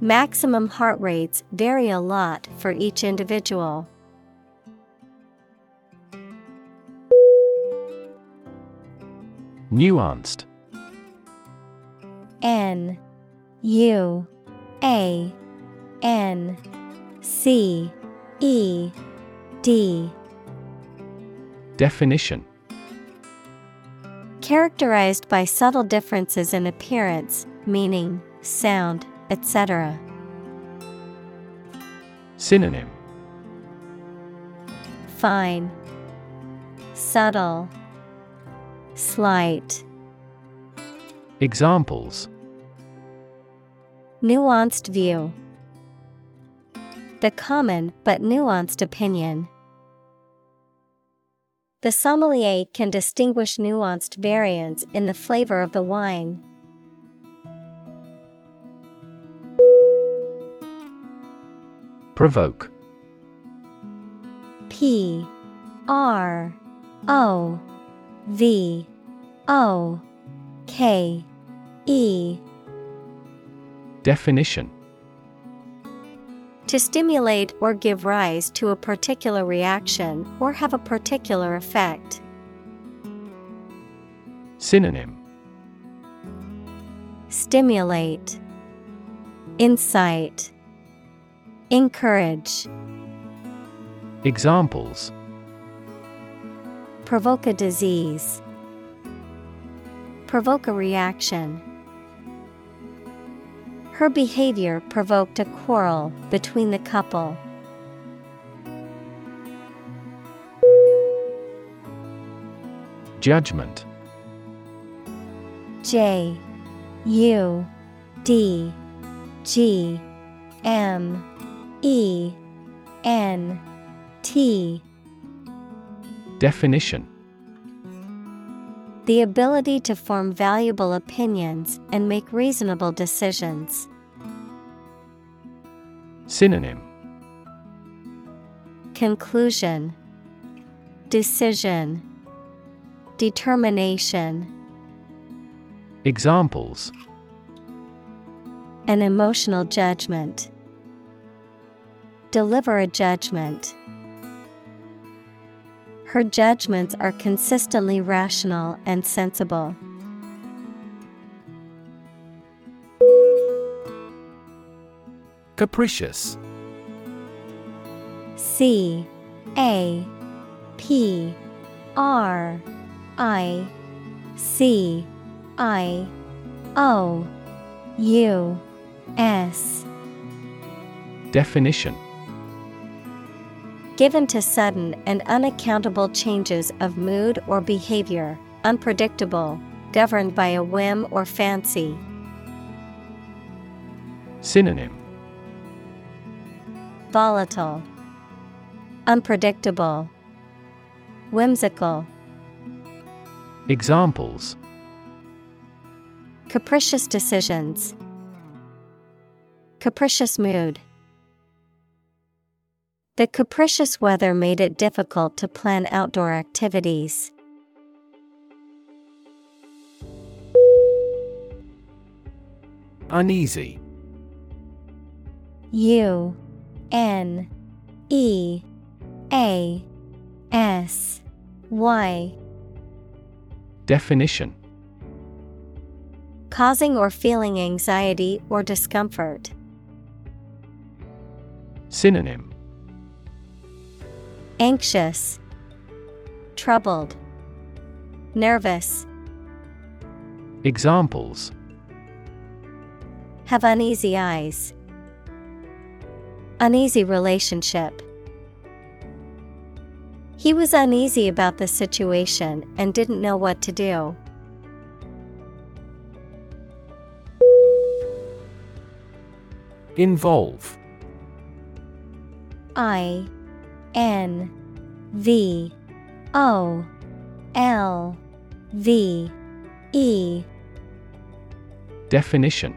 Maximum heart rates vary a lot for each individual. Nuanced N U A N C E D. Definition. Characterized by subtle differences in appearance, meaning, sound, etc. Synonym. Fine, subtle, slight. Examples Nuanced view. The common but nuanced opinion. The sommelier can distinguish nuanced variants in the flavor of the wine. Provoke P R O V O K E Definition. To stimulate or give rise to a particular reaction or have a particular effect. Synonym. Stimulate, Insight, Encourage, Examples. Provoke a disease, Provoke a reaction. Her behavior provoked a quarrel between the couple. Judgment J U D G M E N T Definition The ability to form valuable opinions and make reasonable decisions. Synonym Conclusion Decision Determination Examples An emotional judgment. Deliver a judgment. Her judgments are consistently rational and sensible. Capricious. C A P R I C I O U S. Definition. Given to sudden and unaccountable changes of mood or behavior, unpredictable, governed by a whim or fancy. Synonym Volatile, Unpredictable, Whimsical, Examples. Capricious decisions, Capricious mood. The capricious weather made it difficult to plan outdoor activities. Uneasy. U N E A S Y Definition Causing or feeling anxiety or discomfort. Synonym Anxious, Troubled, Nervous. Examples Have uneasy eyes. Uneasy relationship. He was uneasy about the situation and didn't know what to do. Involve I N V O L V E Definition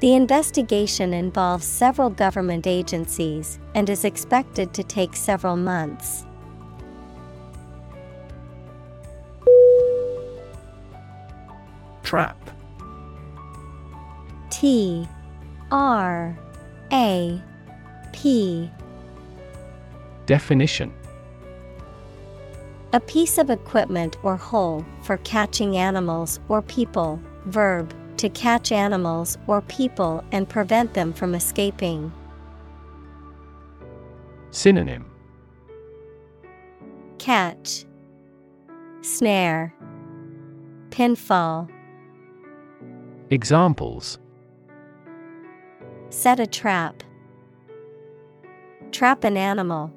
The investigation involves several government agencies and is expected to take several months. Trap T R A P Definition A piece of equipment or hole for catching animals or people. Verb to catch animals or people and prevent them from escaping. Synonym Catch, Snare, Pinfall. Examples Set a trap. Trap an animal.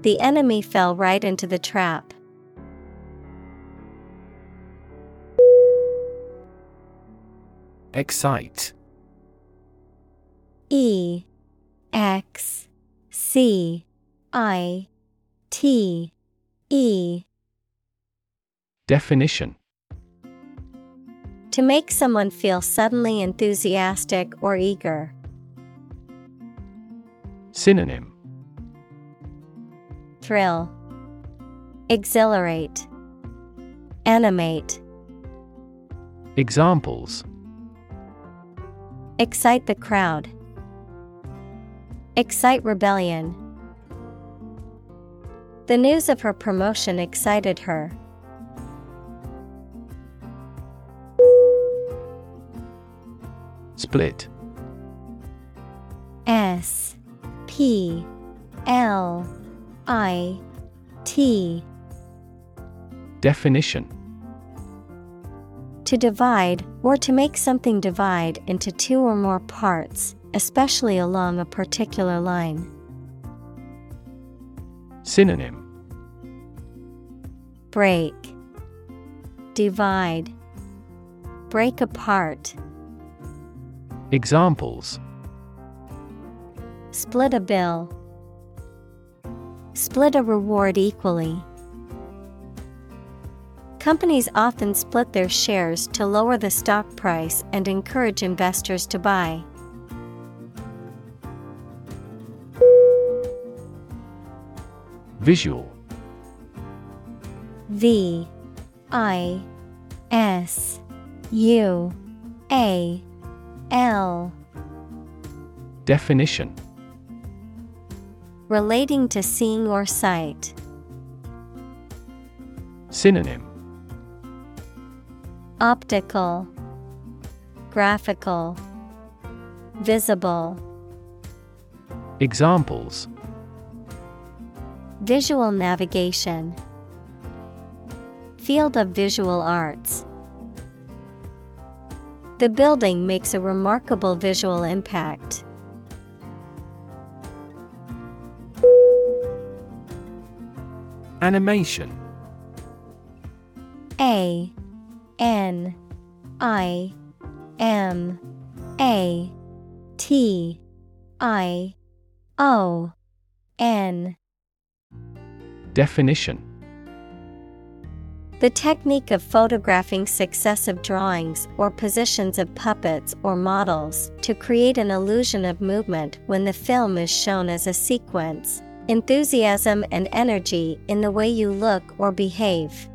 The enemy fell right into the trap. Excite. E X C I T E. Definition. To make someone feel suddenly enthusiastic or eager. Synonym. Thrill, Exhilarate, Animate. Examples Excite the crowd. Excite rebellion. The news of her promotion excited her. Split S P L I T Definition To divide, or to make something divide into two or more parts, especially along a particular line. Synonym. Break, Divide, Break apart, Examples. Split a bill, Split a reward equally. Companies often split their shares to lower the stock price and encourage investors to buy. Visual V I S U A L Definition Relating to seeing or sight. Synonym Optical, Graphical, Visible. Examples Visual navigation. Field of visual arts. The building makes a remarkable visual impact. Animation A N I M A T I O N. Definition. The technique of photographing successive drawings or positions of puppets or models to create an illusion of movement when the film is shown as a sequence, enthusiasm and energy in the way you look or behave.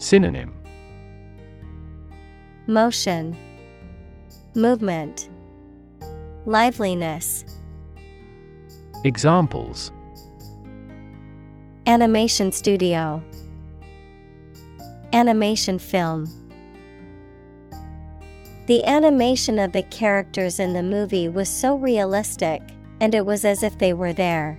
Synonym Motion, Movement, Liveliness. Examples Animation studio, Animation film. The animation of the characters in the movie was so realistic, and it was as if they were there.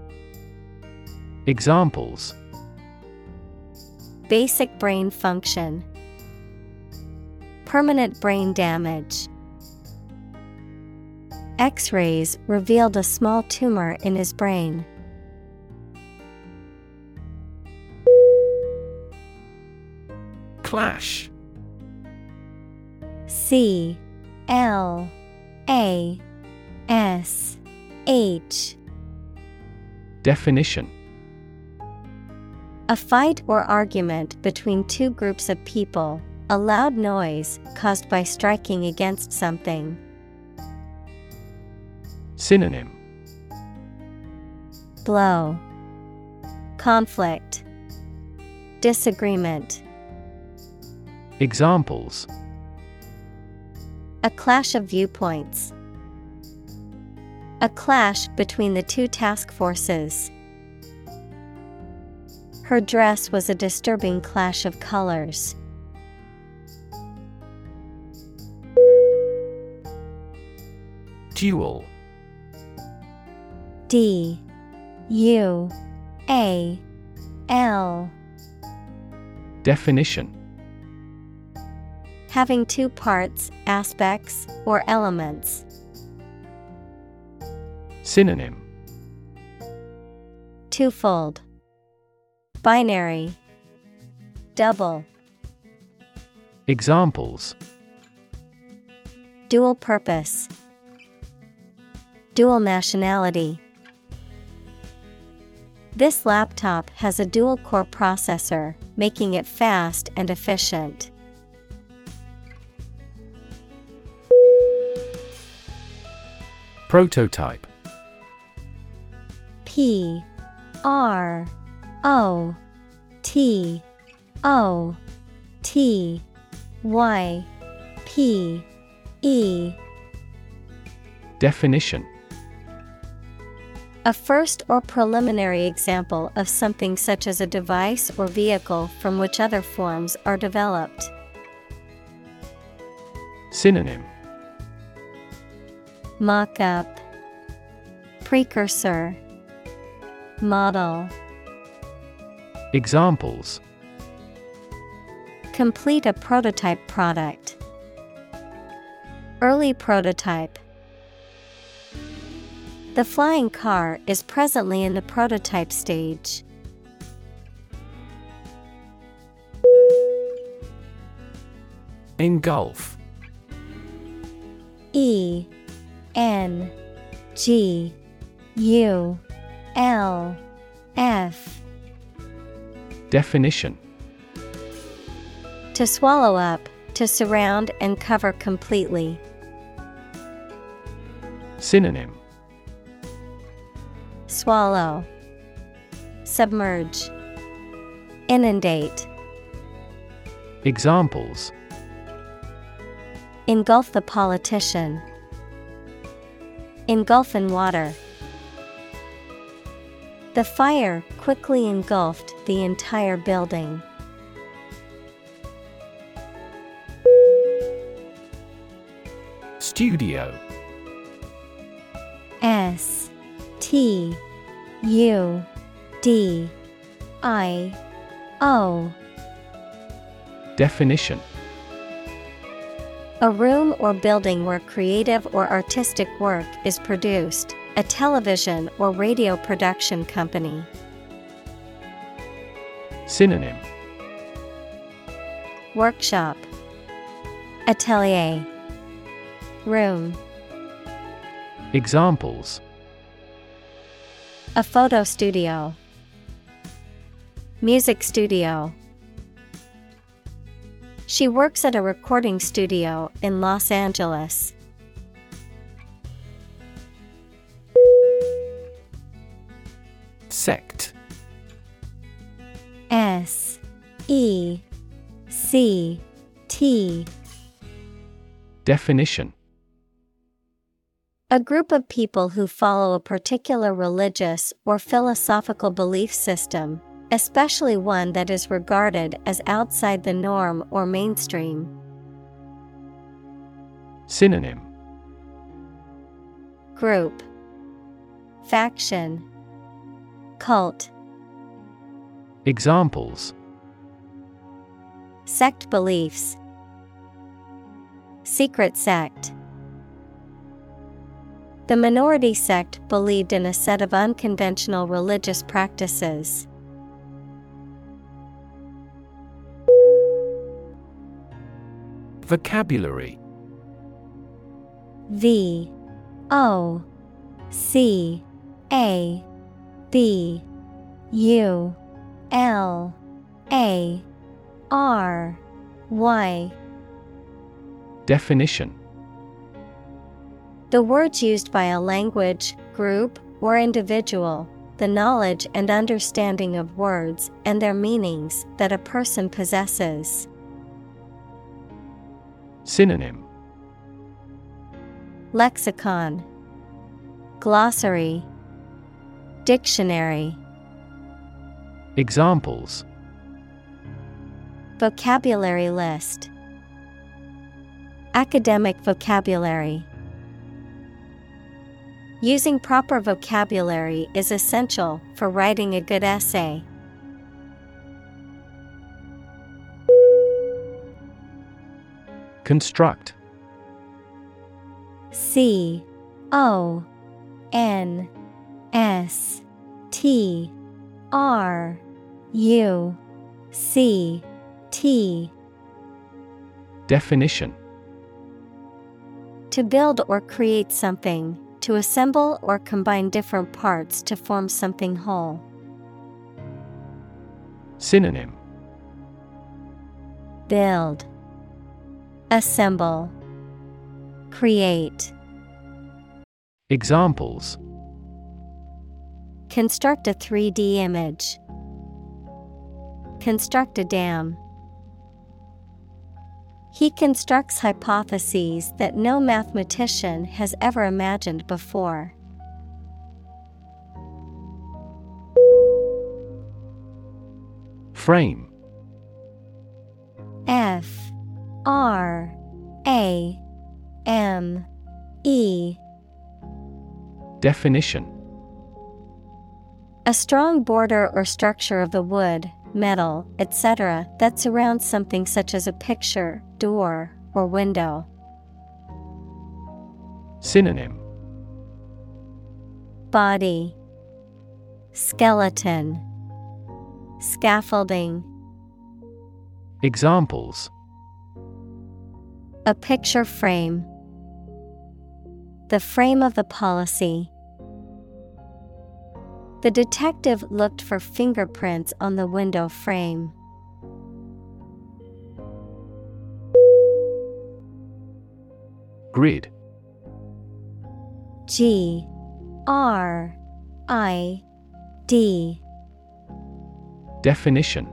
Examples Basic brain function. Permanent brain damage. X rays revealed a small tumor in his brain. Clash C L A S H Definition A fight or argument between two groups of people, a loud noise caused by striking against something. Synonym Blow, Conflict, Disagreement. Examples A clash of viewpoints. A clash between the two task forces. Her dress was a disturbing clash of colors. Dual D. U. A. L. Definition. Having two parts, aspects, or elements. Synonym. Twofold. Binary. Double. Examples Dual purpose. Dual nationality. This laptop has a dual core processor, making it fast and efficient. Prototype P R O T O T Y P E Definition A first or preliminary example of something such as a device or vehicle from which other forms are developed. Synonym Mock up, Precursor, Model. Examples Complete a prototype product. Early prototype. The flying car is presently in the prototype stage. Engulf E N G U L F Definition To swallow up, to surround and cover completely. Synonym Swallow, Submerge, Inundate, Examples Engulf the politician. Engulf in water. The fire quickly engulfed the entire building. Studio. S T U D I O. Definition. A room or building where creative or artistic work is produced, a television or radio production company. Synonym. Workshop. Atelier. Room. Examples. A photo studio. Music studio. She works at a recording studio in Los Angeles. Sect. S E C T. Definition. A group of people who follow a particular religious or philosophical belief system, especially one that is regarded as outside the norm or mainstream. Synonym. Group. Faction Cult. Examples. Sect beliefs. Secret sect. The minority sect believed in a set of unconventional religious practices. Vocabulary. V O C A B U L A R Y. Definition. The words used by a language, group, or individual, the knowledge and understanding of words and their meanings that a person possesses. Synonym. Lexicon. Glossary Dictionary. Examples. Vocabulary list. Academic vocabulary. Using proper vocabulary is essential for writing a good essay. Construct. C O N S T R U C T. Definition. To build or create something, to assemble or combine different parts to form something whole. Synonym. Build. Assemble. Create. Examples Construct a 3D image. Construct a dam. He constructs hypotheses that no mathematician has ever imagined before. Frame F R A M E Definition A strong border or structure of the wood, metal, etc., that surrounds something such as a picture, door, or window. Synonym Body Skeleton Scaffolding Examples A picture frame The frame of the policy. The detective looked for fingerprints on the window frame. Grid. G R I D. Definition.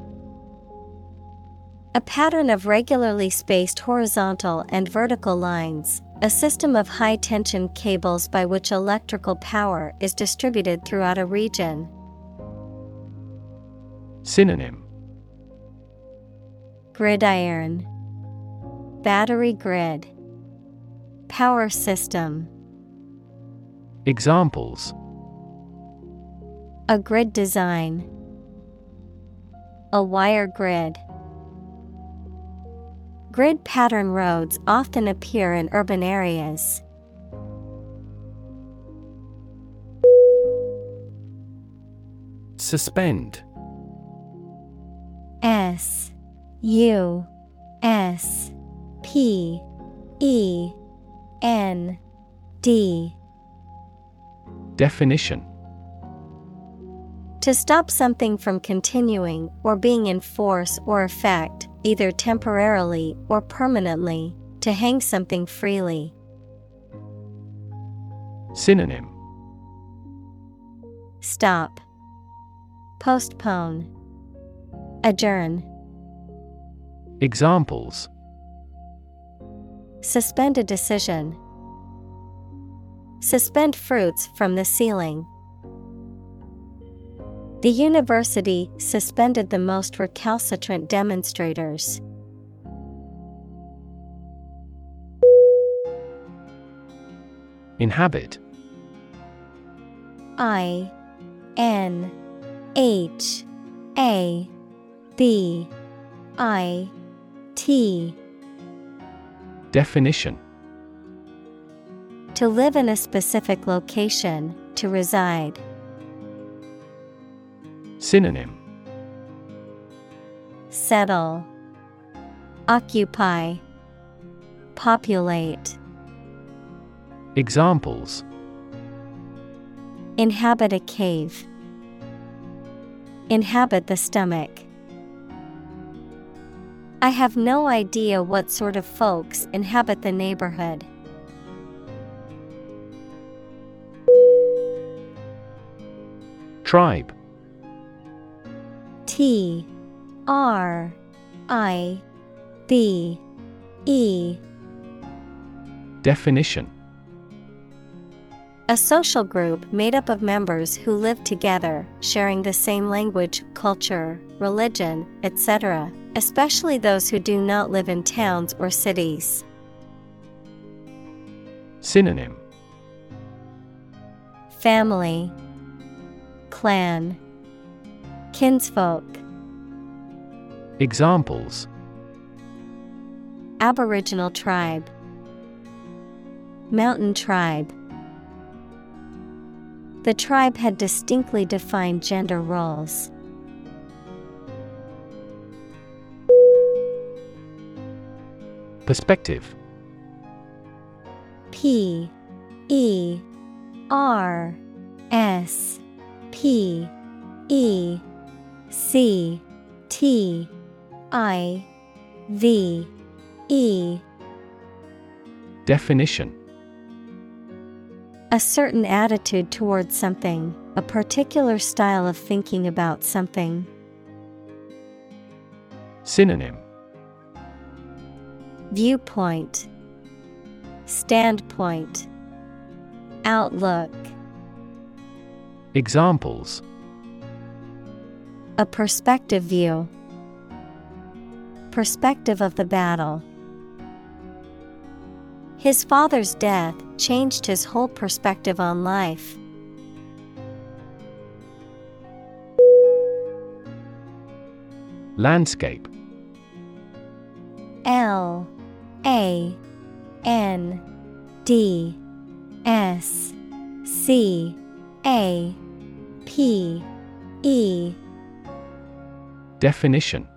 A pattern of regularly spaced horizontal and vertical lines, a system of high tension cables by which electrical power is distributed throughout a region. Synonym. Gridiron. Battery grid. Power system. Examples. A grid design. A wire grid Grid pattern roads often appear in urban areas. Suspend. S. U. S. P. E. N. D. Definition. To stop something from continuing or being in force or effect, either temporarily or permanently, to hang something freely. Synonym Stop. Postpone. Adjourn. Examples Suspend a decision. Suspend fruits from the ceiling. The university suspended the most recalcitrant demonstrators. Inhabit I N H A B I T Definition To live in a specific location, to reside. Synonym Settle, Occupy, Populate. Examples Inhabit a cave. Inhabit the stomach. I have no idea what sort of folks inhabit the neighborhood. Tribe T R I B E Definition A social group made up of members who live together, sharing the same language, culture, religion, etc., especially those who do not live in towns or cities. Synonym Family, Clan, Kinsfolk, Examples. Aboriginal tribe, Mountain tribe. The tribe had distinctly defined gender roles. Perspective. P E R S P E C T I V E. Definition. A certain attitude towards something, a particular style of thinking about something. Synonym. Viewpoint, Standpoint, Outlook. Examples A perspective view. Perspective of the battle. His father's death changed his whole perspective on life. Landscape L A N D S C A P E Definition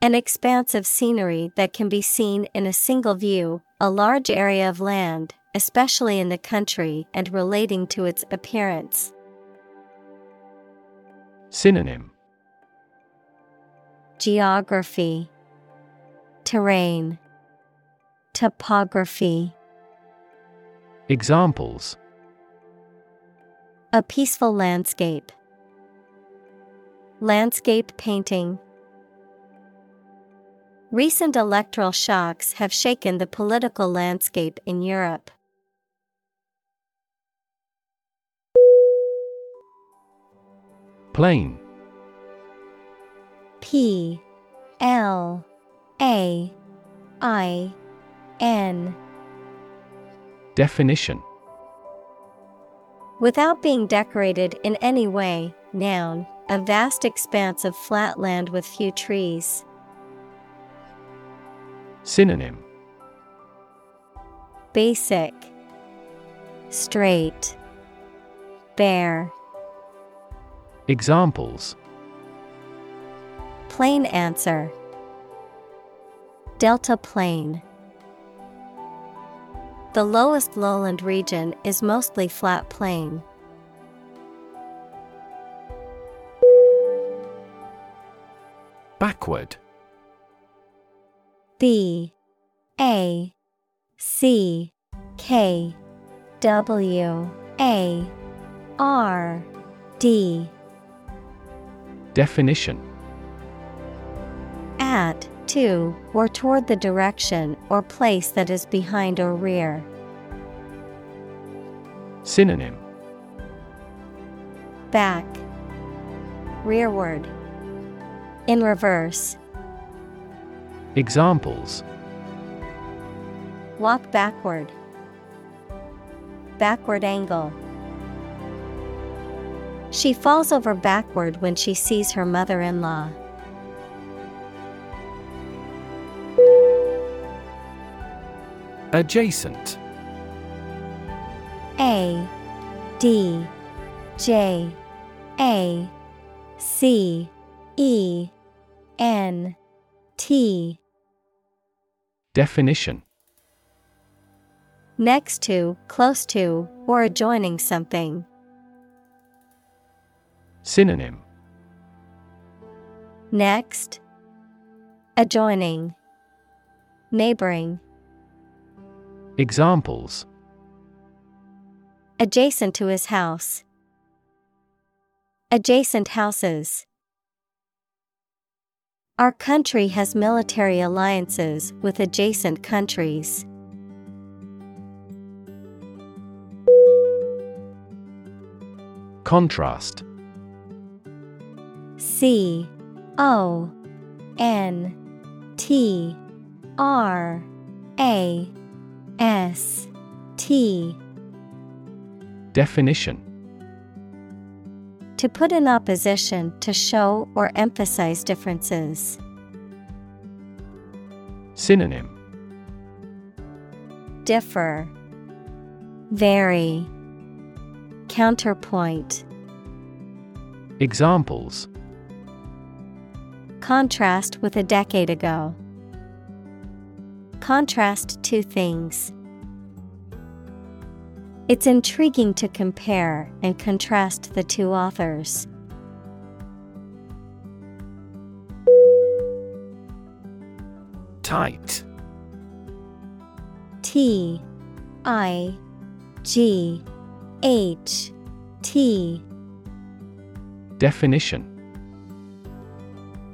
An expanse of scenery that can be seen in a single view, a large area of land, especially in the country and relating to its appearance. Synonym Geography, Terrain, Topography. Examples A peaceful landscape. Landscape painting. Recent electoral shocks have shaken the political landscape in Europe. Plain. P. L. A. I. N. Definition. Without being decorated in any way, noun, a vast expanse of flat land with few trees. Synonym Basic, Straight, Bare. Examples Plain answer Delta Plain. The lowest lowland region is mostly flat plain. Backward. B A C K W A R D. Definition. At to or toward the direction or place that is behind or rear. Synonym. Back, Rearward, In reverse. Examples Walk backward, Backward angle. She falls over backward when she sees her mother in law. Adjacent A D J A C E N T. Definition. Next to, close to, or adjoining something. Synonym. Next, adjoining, neighboring, Examples. Adjacent to his house, adjacent houses. Our country has military alliances with adjacent countries. Contrast. C O N T R A S T. Definition To put in opposition to show or emphasize differences. Synonym Differ, Vary, Counterpoint. Examples Contrast with a decade ago. Contrast two things. It's intriguing to compare and contrast the two authors. Tight T I G H T Definition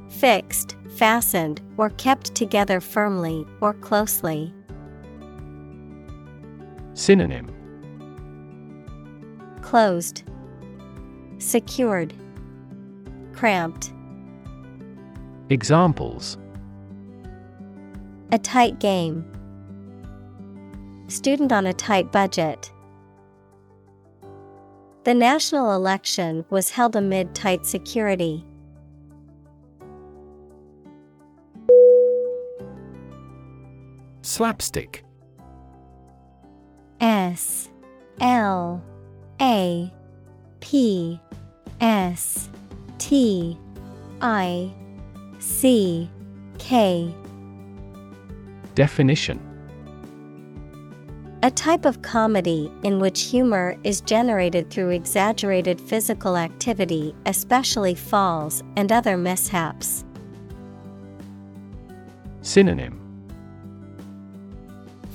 Fixed, fastened, or kept together firmly or closely. Synonym Closed, Secured, Cramped. Examples A tight game. Student on a tight budget. The national election was held amid tight security. Slapstick S L A P S T I C K. Definition. A type of comedy in which humor is generated through exaggerated physical activity, especially falls and other mishaps. Synonym.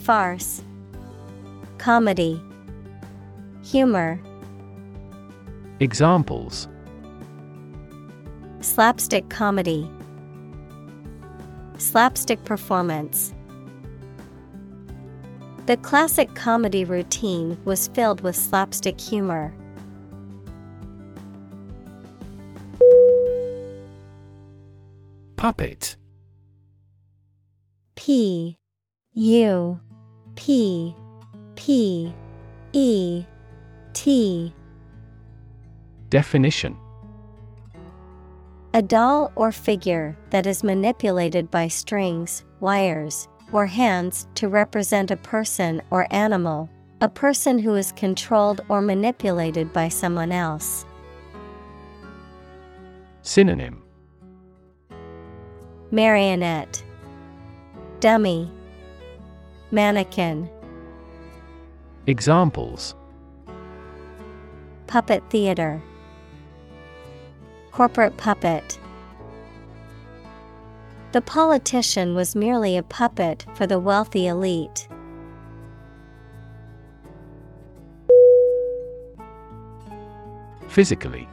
Farce, Comedy, Humor, Examples. Slapstick comedy, Slapstick performance. The classic comedy routine was filled with slapstick humor. Puppet. P. U. P. P. E T. Definition. A doll or figure that is manipulated by strings, wires, or hands to represent a person or animal, a person who is controlled or manipulated by someone else. Synonym. Marionette, Dummy, Mannequin, Examples Puppet Theater, Corporate Puppet. The politician was merely a puppet for the wealthy elite. Physically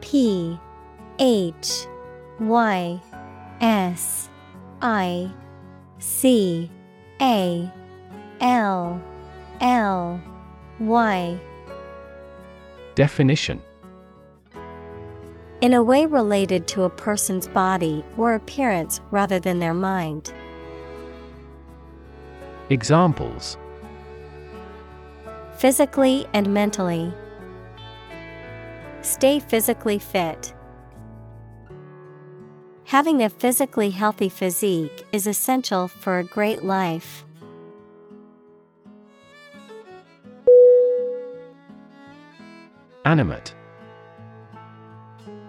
P H Y S I C A L L Y. Definition In a way related to a person's body or appearance rather than their mind. Examples Physically and mentally. Stay physically fit. Having a physically healthy physique is essential for a great life. Animate.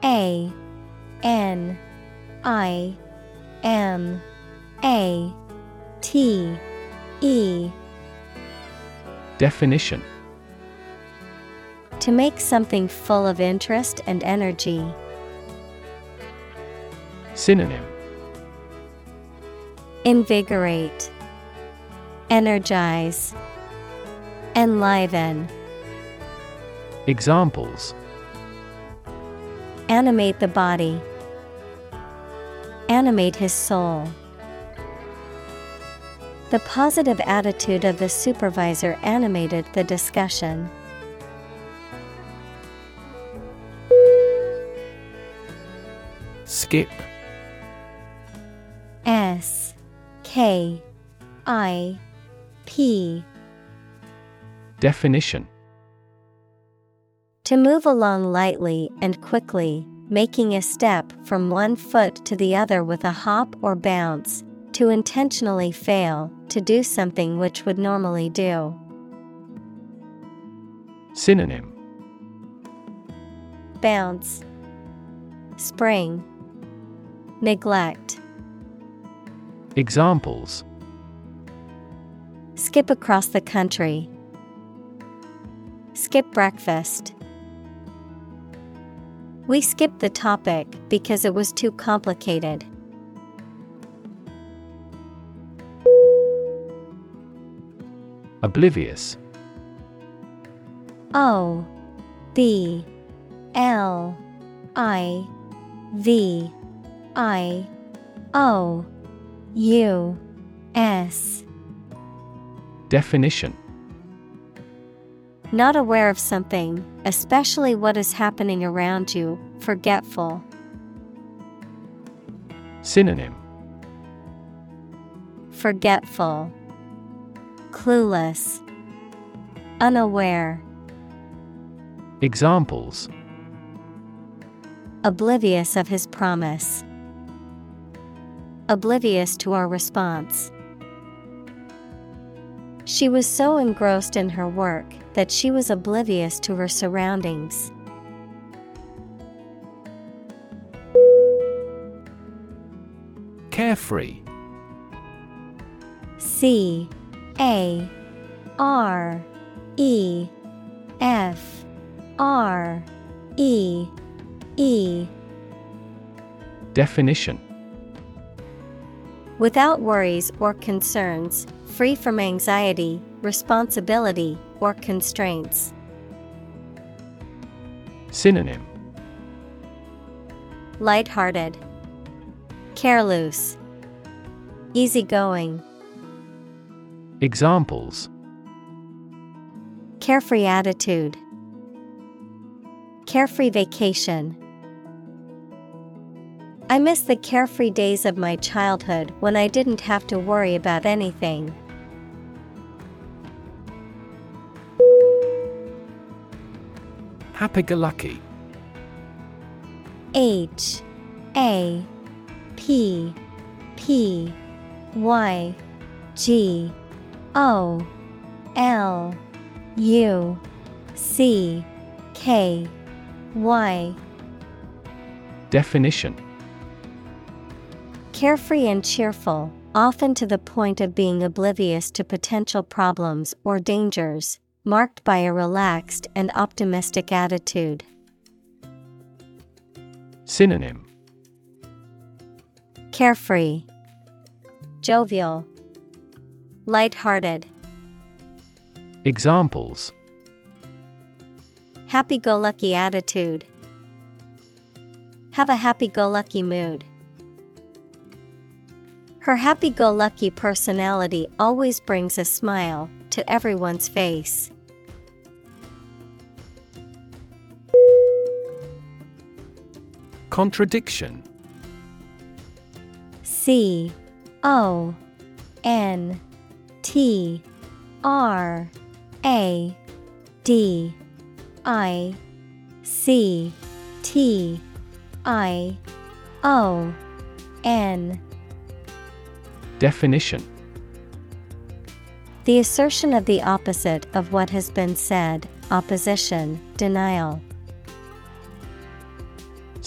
A N I M A T E. Definition. To make something full of interest and energy. Synonym. Invigorate, Energize, Enliven. Examples Animate the body. Animate his soul. The positive attitude of the supervisor animated the discussion. Skip S K I P Definition To move along lightly and quickly, making a step from one foot to the other with a hop or bounce, to intentionally fail to do something which would normally do. Synonym Bounce, Spring, Neglect. Examples Skip across the country. Skip breakfast. We skipped the topic because it was too complicated. Oblivious. O B L I V I O U S. Definition Not aware of something, especially what is happening around you, forgetful. Synonym Forgetful, Clueless, Unaware, Examples Oblivious of his promise. Oblivious to our response. She was so engrossed in her work that she was oblivious to her surroundings. Carefree. C A R E F R E E. Definition. Without worries or concerns, free from anxiety, responsibility, or constraints. Synonym Lighthearted, Careless, Easygoing, Examples Carefree attitude, Carefree vacation. I miss the carefree days of my childhood when I didn't have to worry about anything. Happy go lucky H A P P Y G O L U C K Y. Definition. Carefree and cheerful, often to the point of being oblivious to potential problems or dangers, marked by a relaxed and optimistic attitude. Synonym Carefree, Jovial, Lighthearted, Examples Happy go lucky attitude. Have a happy go lucky mood. Her happy go lucky personality always brings a smile to everyone's face. Contradiction. C O N T R A D I C T I O N. Definition. The assertion of the opposite of what has been said, opposition, denial.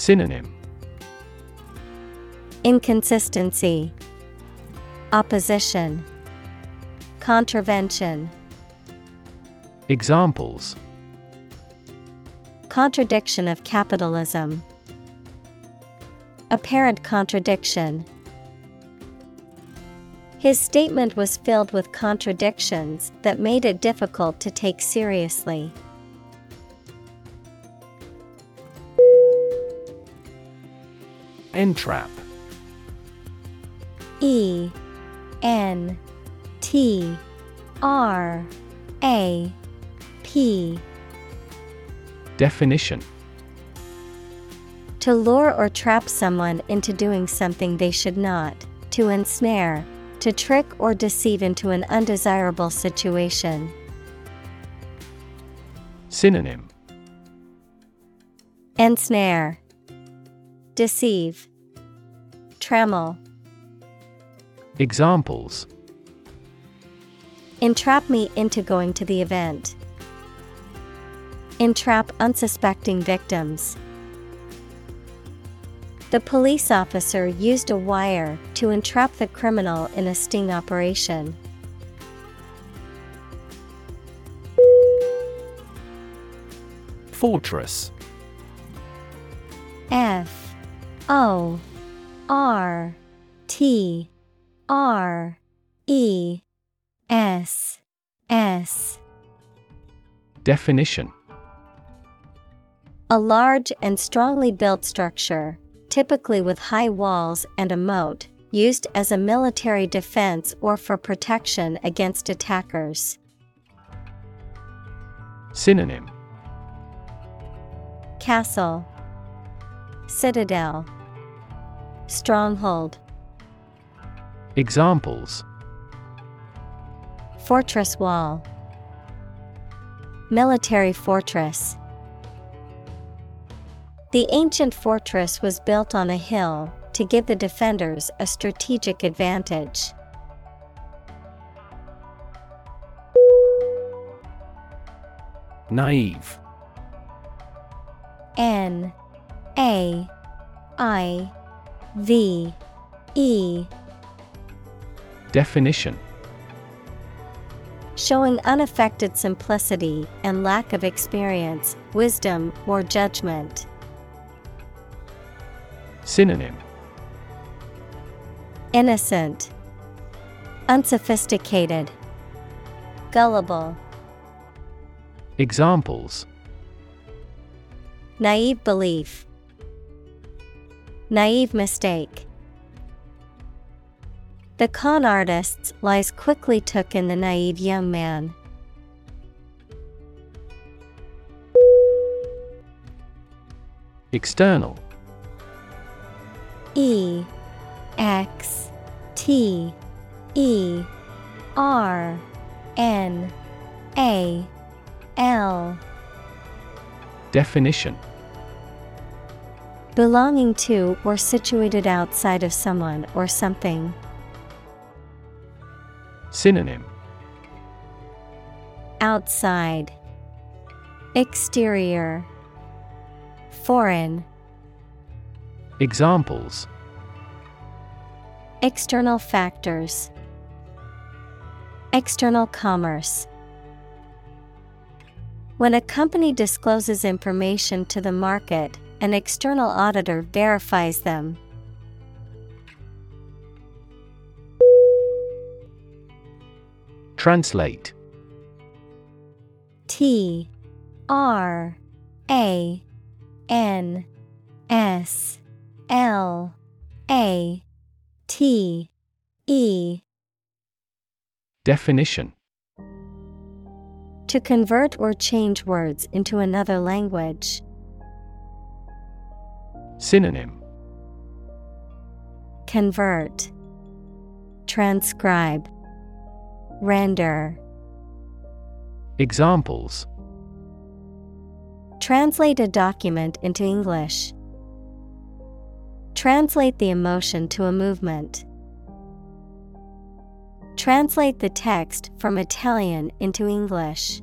Synonym Inconsistency, Opposition, Contravention. Examples Contradiction of capitalism. Apparent contradiction. His statement was filled with contradictions that made it difficult to take seriously. Entrap. E N T R A P. Definition. To lure or trap someone into doing something they should not, to ensnare, to trick or deceive into an undesirable situation. Synonym. Ensnare, Deceive, Trammel. Examples Entrap me into going to the event. Entrap unsuspecting victims. The police officer used a wire to entrap the criminal in a sting operation. Fortress F O R T R E S S. Definition. A large and strongly built structure, typically with high walls and a moat, used as a military defense or for protection against attackers. Synonym. Castle, Citadel, Stronghold, Examples Fortress Wall, Military Fortress. The ancient fortress was built on a hill to give the defenders a strategic advantage. Naive N A I V E. Definition. Showing unaffected simplicity and lack of experience, wisdom, or judgment. Synonym. Innocent, Unsophisticated, Gullible, Examples. Naive belief, Naive mistake. The con artist's lies quickly took in the naive young man. External E X T E R N A L Definition Belonging to or situated outside of someone or something. Synonym. Outside. Exterior. Foreign. Examples. External factors. External commerce. When a company discloses information to the market, an external auditor verifies them. Translate T R A N S L A T E. Definition To convert or change words into another language. Synonym Convert. Transcribe. Render. Examples Translate a document into English. Translate the emotion to a movement. Translate the text from Italian into English.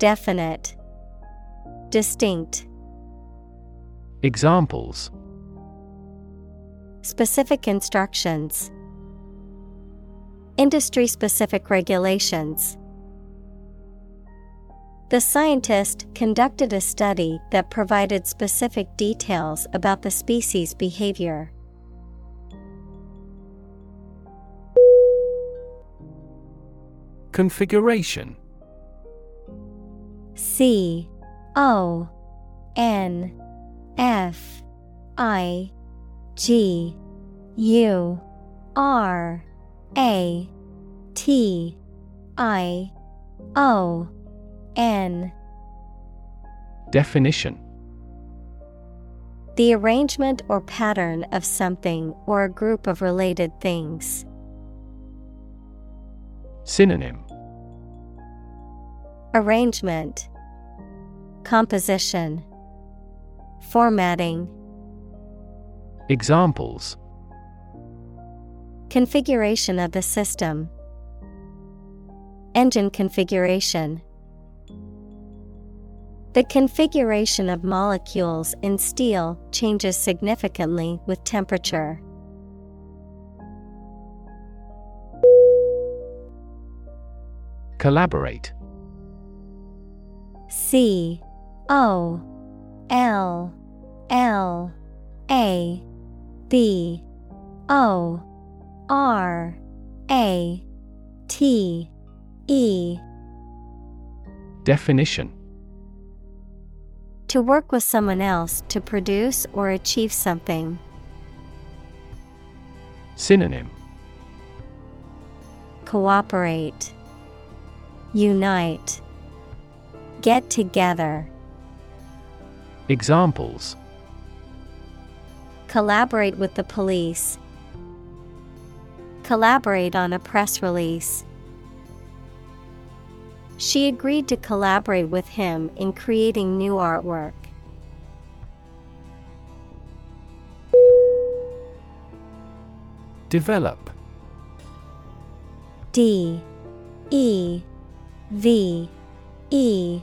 Definite, Distinct. Examples Specific instructions, Industry specific regulations. The scientist conducted a study that provided specific details about the species' behavior. Configuration C O N F I G U R A T I O N Definition The arrangement or pattern of something or a group of related things. Synonym Arrangement. Composition. Formatting. Examples. Configuration of the system. Engine configuration. The configuration of molecules in steel changes significantly with temperature. Collaborate C O L L A B O R A T E Definition. To work with someone else to produce or achieve something. Synonym. Cooperate, Unite, Get together. Examples Collaborate with the police. Collaborate on a press release. She agreed to collaborate with him in creating new artwork. Develop D E V E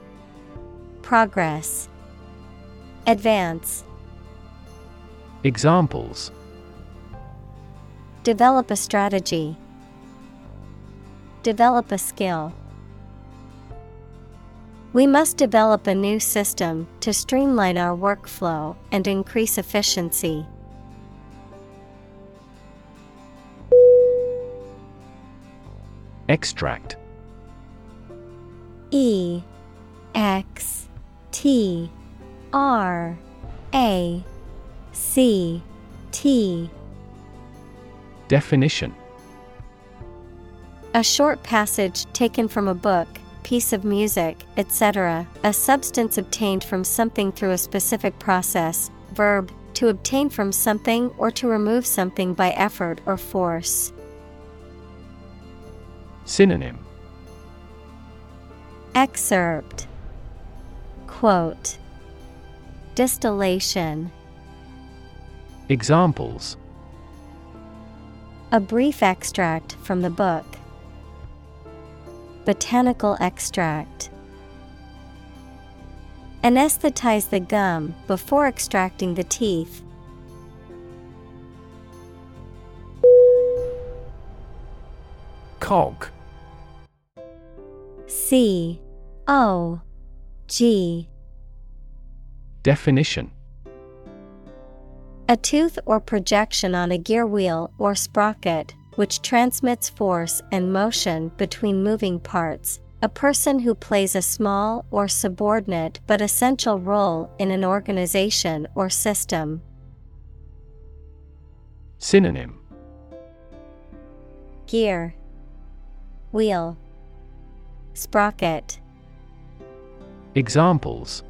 Progress, Advance. Examples Develop a strategy. Develop a skill. We must develop a new system to streamline our workflow and increase efficiency. Extract E X T R A C T Definition A short passage taken from a book, piece of music, etc., a substance obtained from something through a specific process, verb, to obtain from something or to remove something by effort or force. Synonym Excerpt Quote Distillation Examples A brief extract from the book. Botanical extract. Anesthetize the gum before extracting the teeth. Cog C O G Definition A tooth or projection on a gear wheel or sprocket which transmits force and motion between moving parts. A person who plays a small or subordinate but essential role in an organization or system. Synonym Gear, Wheel, Sprocket. Examples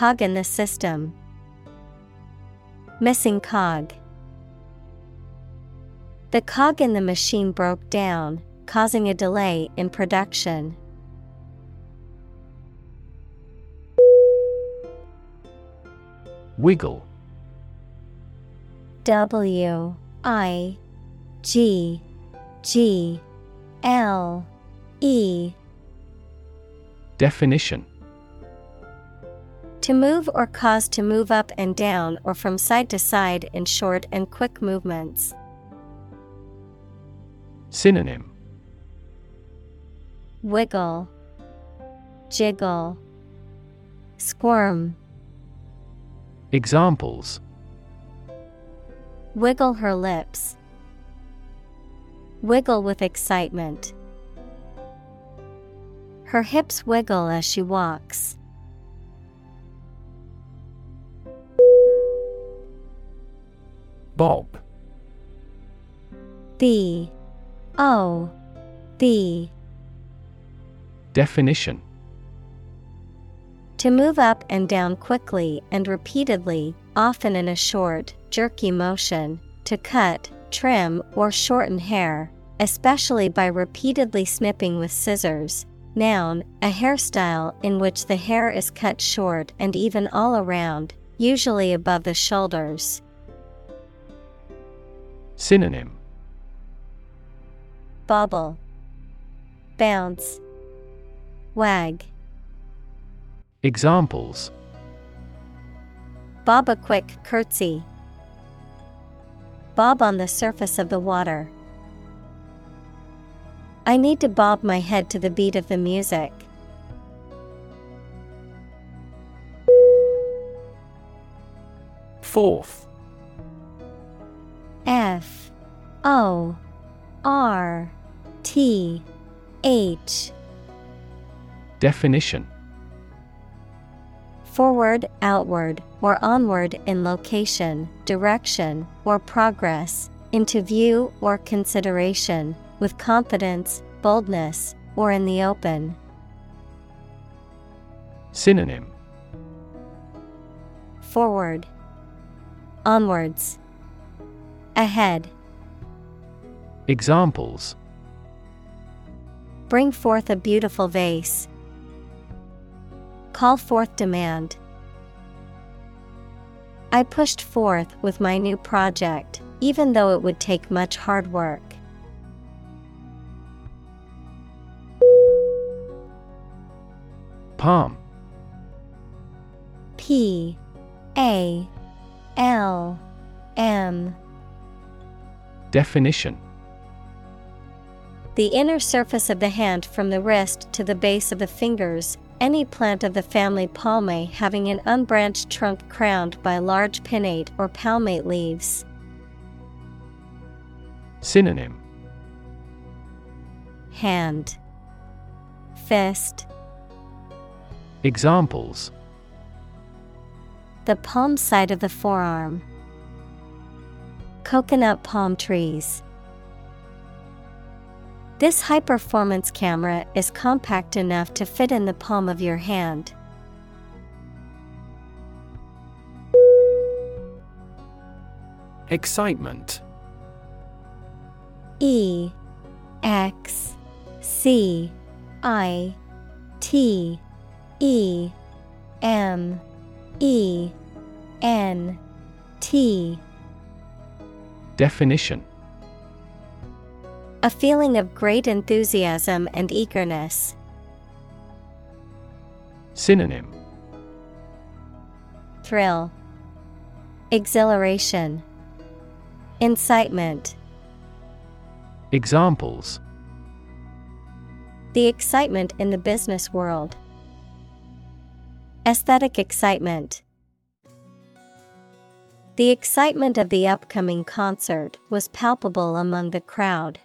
Cog in the system. Missing cog. The cog in the machine broke down, causing a delay in production. Wiggle W I G G L E Definition To move or cause to move up and down or from side to side in short and quick movements. Synonym Wiggle, Jiggle, Squirm. Examples Wiggle her lips. Wiggle with excitement. Her hips wiggle as she walks. Bob B O B Definition To move up and down quickly and repeatedly, often in a short, jerky motion, to cut, trim, or shorten hair, especially by repeatedly snipping with scissors. Noun, a hairstyle in which the hair is cut short and even all around, usually above the shoulders. Synonym Bobble, Bounce, Wag. Examples Bob a quick curtsy. Bob on the surface of the water. I need to bob my head to the beat of the music. Forth F O R T H Definition. Forward, outward, or onward in location, direction, or progress, into view or consideration, with confidence, boldness, or in the open. Synonym. Forward, onwards, ahead. Examples Bring forth a beautiful vase. Call forth demand. I pushed forth with my new project, even though it would take much hard work. Palm P A L M Definition. The inner surface of the hand from the wrist to the base of the fingers, any plant of the family Palmae having an unbranched trunk crowned by large pinnate or palmate leaves. Synonym. Hand, Fist, Examples. The palm side of the forearm. Coconut palm trees. This high performance camera is compact enough to fit in the palm of your hand. Excitement E X C I T E M E N T Definition A feeling of great enthusiasm and eagerness. Synonym Thrill, Exhilaration, Incitement. Examples The excitement in the business world. Aesthetic excitement. The excitement of the upcoming concert was palpable among the crowd.